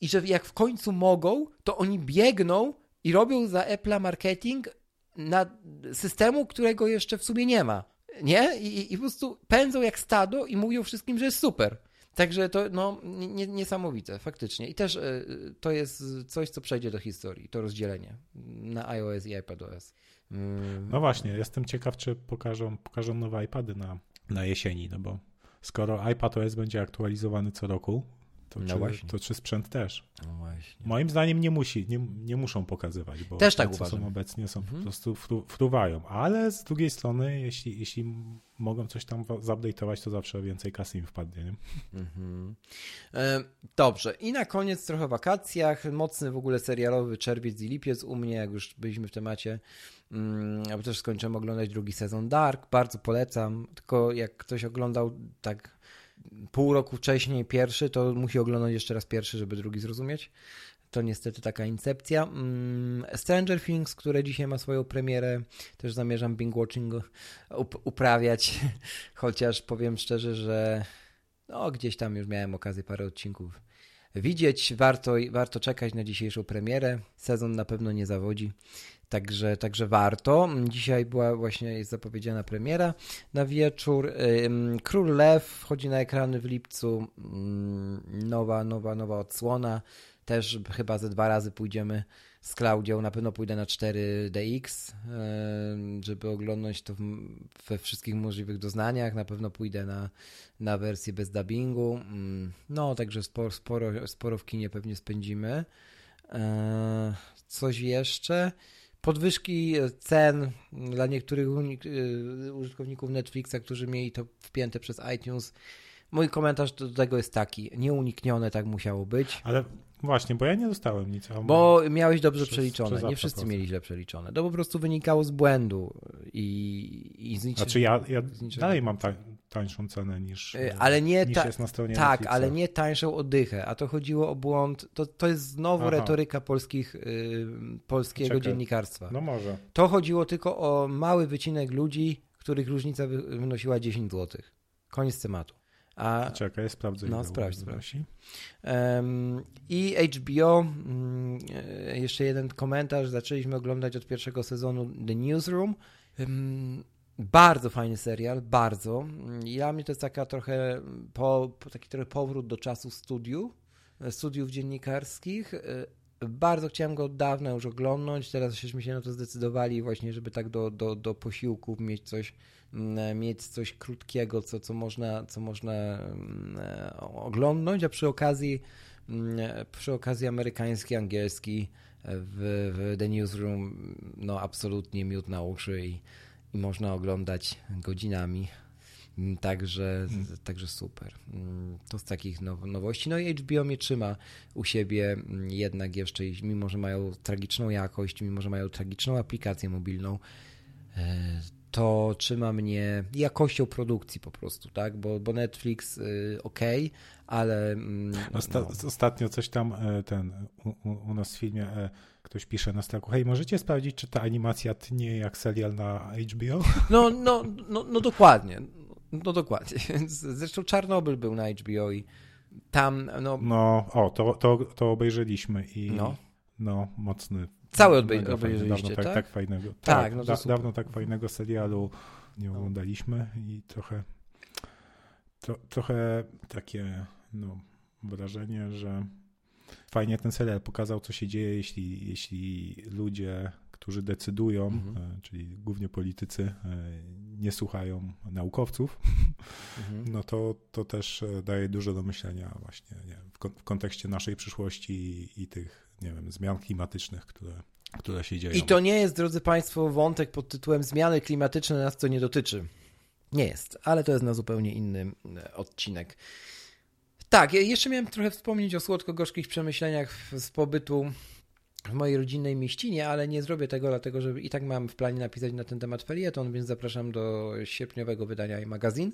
I że jak w końcu mogą, to oni biegną i robią za Apple'a marketing na systemu, którego jeszcze w sumie nie ma. Nie? I, I, po prostu pędzą jak stado i mówią wszystkim, że jest super. Także to no, nie, niesamowite, faktycznie. I też y, to jest coś, co przejdzie do historii, to rozdzielenie na iOS i iPadOS. Mm. No właśnie, jestem ciekaw, czy pokażą, pokażą nowe iPady na, na jesieni, no bo skoro iPadOS będzie aktualizowany co roku, to, no czy, to czy sprzęt też? No. Moim zdaniem nie musi, nie, nie muszą pokazywać, bo też tak co uważam. są obecnie są mhm. po prostu fruwają, ale z drugiej strony, jeśli, jeśli mogą coś tam zupdate'ować, to zawsze więcej kasy im wpadnie. Nie? Mhm. E, dobrze, i na koniec trochę o wakacjach, mocny w ogóle serialowy czerwiec i lipiec u mnie, jak już byliśmy w temacie, mm, bo też skończyłem oglądać drugi sezon Dark, bardzo polecam, tylko jak ktoś oglądał tak pół roku wcześniej pierwszy, to musi oglądać jeszcze raz pierwszy, żeby drugi zrozumieć. To niestety taka incepcja. Mm, Stranger Things, które dzisiaj ma swoją premierę, też zamierzam binge-watching uprawiać, chociaż powiem szczerze, że no, gdzieś tam już miałem okazję parę odcinków widzieć. Warto, warto czekać na dzisiejszą premierę. Sezon na pewno nie zawodzi. Także, także warto. Dzisiaj była właśnie jest zapowiedziana premiera na wieczór. Król Lew wchodzi na ekrany w lipcu. Nowa, nowa, nowa odsłona. Też chyba ze dwa razy pójdziemy z Klaudią. Na pewno pójdę na 4DX, żeby oglądać to we wszystkich możliwych doznaniach. Na pewno pójdę na, na wersję bez dubbingu. No, także sporo, sporo, sporo w kinie pewnie spędzimy. E, coś jeszcze? Podwyżki cen dla niektórych y, użytkowników Netflixa, którzy mieli to wpięte przez iTunes. Mój komentarz do tego jest taki: nieuniknione tak musiało być. Ale Właśnie, bo ja nie dostałem nic. Bo miałeś dobrze przez, przeliczone. Przez nie wszyscy mieli źle przeliczone. To po prostu wynikało z błędu i, i z niczym, Znaczy ja, ja dalej mam ta, tańszą cenę niż, y, ale nie niż ta, jest na stronie Tak, Netflixa. ale nie tańszą oddychę, a to chodziło o błąd. To, to jest znowu Aha. retoryka polskich, y, polskiego Czekaj. dziennikarstwa. No może. To chodziło tylko o mały wycinek ludzi, których różnica wynosiła 10 zł. Koniec tematu. A, Czekaj, sprawdzę. No, sprawdź, sprawdź. Um, I HBO, um, jeszcze jeden komentarz. Zaczęliśmy oglądać od pierwszego sezonu The Newsroom. Um, bardzo fajny serial, bardzo. Ja mnie to jest taka trochę, po, taki trochę powrót do czasu studiów, studiów dziennikarskich. Bardzo chciałem go od dawna już oglądać, teraz żeśmy się na to zdecydowali właśnie, żeby tak do, do, do posiłków mieć coś Mm, mieć coś krótkiego, co, co, można, co można mm, oglądnąć, a przy okazji mm, przy okazji amerykański, angielski w, w The Newsroom no absolutnie miód na uszy i, i można oglądać godzinami. Także, hmm. także super. To z takich now, nowości. No i HBO mnie trzyma u siebie jednak jeszcze, mimo że mają tragiczną jakość, mimo że mają tragiczną aplikację mobilną, e, to trzyma mnie jakością produkcji po prostu, tak? Bo, bo Netflix y, ok, ale. Mm, Osta no. Ostatnio coś tam e, ten u, u, nas w filmie e, ktoś pisze na straku, hej, możecie sprawdzić, czy ta animacja tnie jak serial na HBO? No, no, no, no dokładnie. No dokładnie. Zresztą Czarnobyl był na HBO i tam, no... No, o, to, to, to obejrzeliśmy i no, no mocny Cały odbej- obejrzeliście, tak, tak? tak fajnego. Tak, tak no da, dawno tak fajnego serialu nie no. oglądaliśmy i trochę to, trochę takie no, wrażenie, że fajnie ten serial pokazał, co się dzieje, jeśli, jeśli ludzie, którzy decydują, mhm. E, czyli głównie politycy, e, nie słuchają naukowców, mhm. no to, to też e, daje dużo do myślenia właśnie nie, w, kontekście naszej przyszłości i, i tych nie wiem, zmian klimatycznych, które, które się dzieją. I to nie jest, drodzy Państwo, wątek pod tytułem zmiany klimatyczne nas to nie dotyczy. Nie jest, ale to jest na zupełnie inny odcinek. Tak, jeszcze miałem trochę wspomnieć o słodko-gorzkich przemyśleniach z pobytu w mojej rodzinnej mieścinie, ale nie zrobię tego, dlatego że i tak mam w planie napisać na ten temat felieton, więc zapraszam do sierpniowego wydania i magazyn.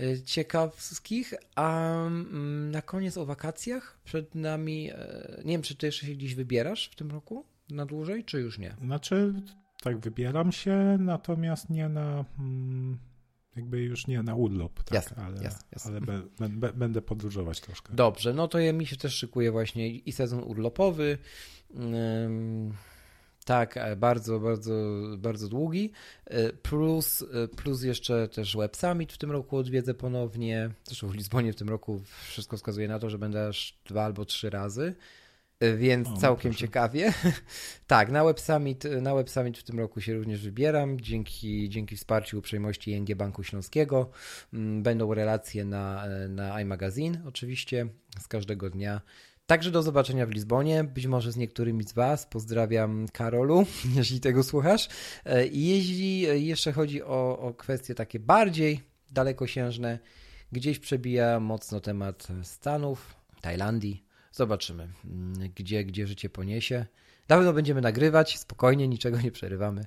E, ciekawskich. A mm, na koniec o wakacjach przed nami. E, nie wiem, czy ty jeszcze się gdzieś wybierasz w tym roku na dłużej, czy już nie? Znaczy, tak, wybieram się, natomiast nie na. Mm, jakby już nie na urlop, tak, Jasne, ale, jasne, jasne. ale be, be, będę podróżować troszkę. Dobrze, no to ja mi się też szykuje właśnie i sezon urlopowy. ym, Tak, e, bardzo, bardzo, bardzo długi. E, Plus, e, plus jeszcze też Web Summit w tym roku odwiedzę ponownie. Zresztą w Lizbonie w tym roku wszystko wskazuje na to, że będę aż dwa albo trzy razy. Więc O, no całkiem proszę. ciekawie. tak, na Web, Summit, na Web Summit w tym roku się również wybieram. Dzięki, dzięki wsparciu i uprzejmości ING Banku Śląskiego. Mm, Będą relacje na, na iMagazine oczywiście z każdego dnia. Także do zobaczenia w Lizbonie, być może z niektórymi z Was. Pozdrawiam Karolu, jeśli tego słuchasz. E, I jeśli jeszcze chodzi o, o kwestie takie bardziej dalekosiężne, gdzieś przebija mocno temat Stanów, Tajlandii. Zobaczymy, mm, gdzie, gdzie życie poniesie. Na pewno będziemy nagrywać, spokojnie, niczego nie przerywamy.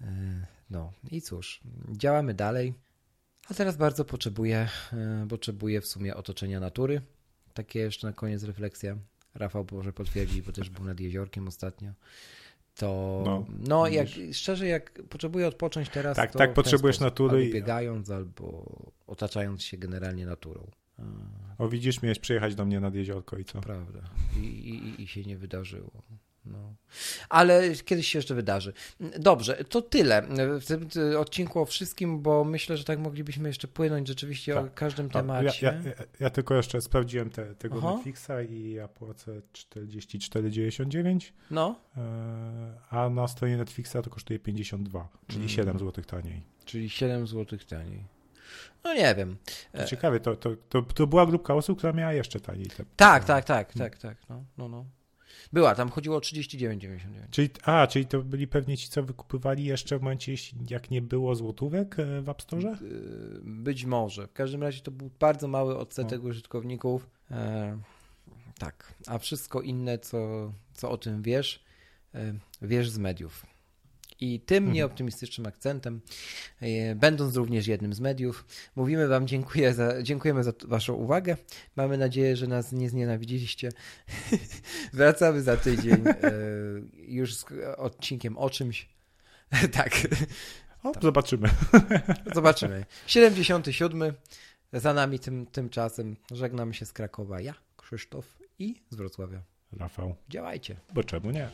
E, No i cóż, działamy dalej. A teraz bardzo potrzebuję, e, potrzebuję w sumie otoczenia natury. Takie jeszcze na koniec refleksja. Rafał może potwierdzi, bo też był nad jeziorkiem ostatnio. To no, No, jak szczerze, jak potrzebuję odpocząć teraz, Tak, to tak potrzebujesz sposób, natury albo biegając, albo otaczając się generalnie naturą. O widzisz, miałeś przyjechać do mnie nad jeziorko i co? Prawda. I, i, I się nie wydarzyło. No. Ale kiedyś się jeszcze wydarzy. Dobrze, to tyle w tym odcinku o wszystkim, bo myślę, że tak moglibyśmy jeszcze płynąć rzeczywiście o Tak. każdym No, temacie. Ja, ja, ja, tylko jeszcze sprawdziłem te, tego Aha. Netflixa i ja płacę 44,99, No, e, a na stronie Netflixa to kosztuje 52, czyli Mm. 7 zł taniej. czyli 7 zł taniej. No nie wiem. To E, ciekawe, to, to, to, to była grupka osób, która miała jeszcze taniej. Te, Tak, tak, tak, tak, tak. No, no, no. Była, tam chodziło o 39,99. Czyli, a, czyli to byli pewnie ci, co wykupywali jeszcze w momencie, jak nie było złotówek e, w App Store? Y, Być może. W każdym razie to był bardzo mały odsetek No. użytkowników. E, tak. A wszystko inne, co, co o tym wiesz, e, wiesz z mediów. I tym Mhm. nieoptymistycznym akcentem, e, będąc również jednym z mediów, mówimy Wam dziękuję za, dziękujemy za Waszą uwagę. Mamy nadzieję, że nas nie znienawidziliście. Wracamy za tydzień e, już z odcinkiem o czymś. tak. O, zobaczymy. Zobaczymy. 77. Za nami tym, tymczasem żegnamy się z Krakowa. Ja, Krzysztof i z Wrocławia. Rafał, Działajcie. bo czemu nie?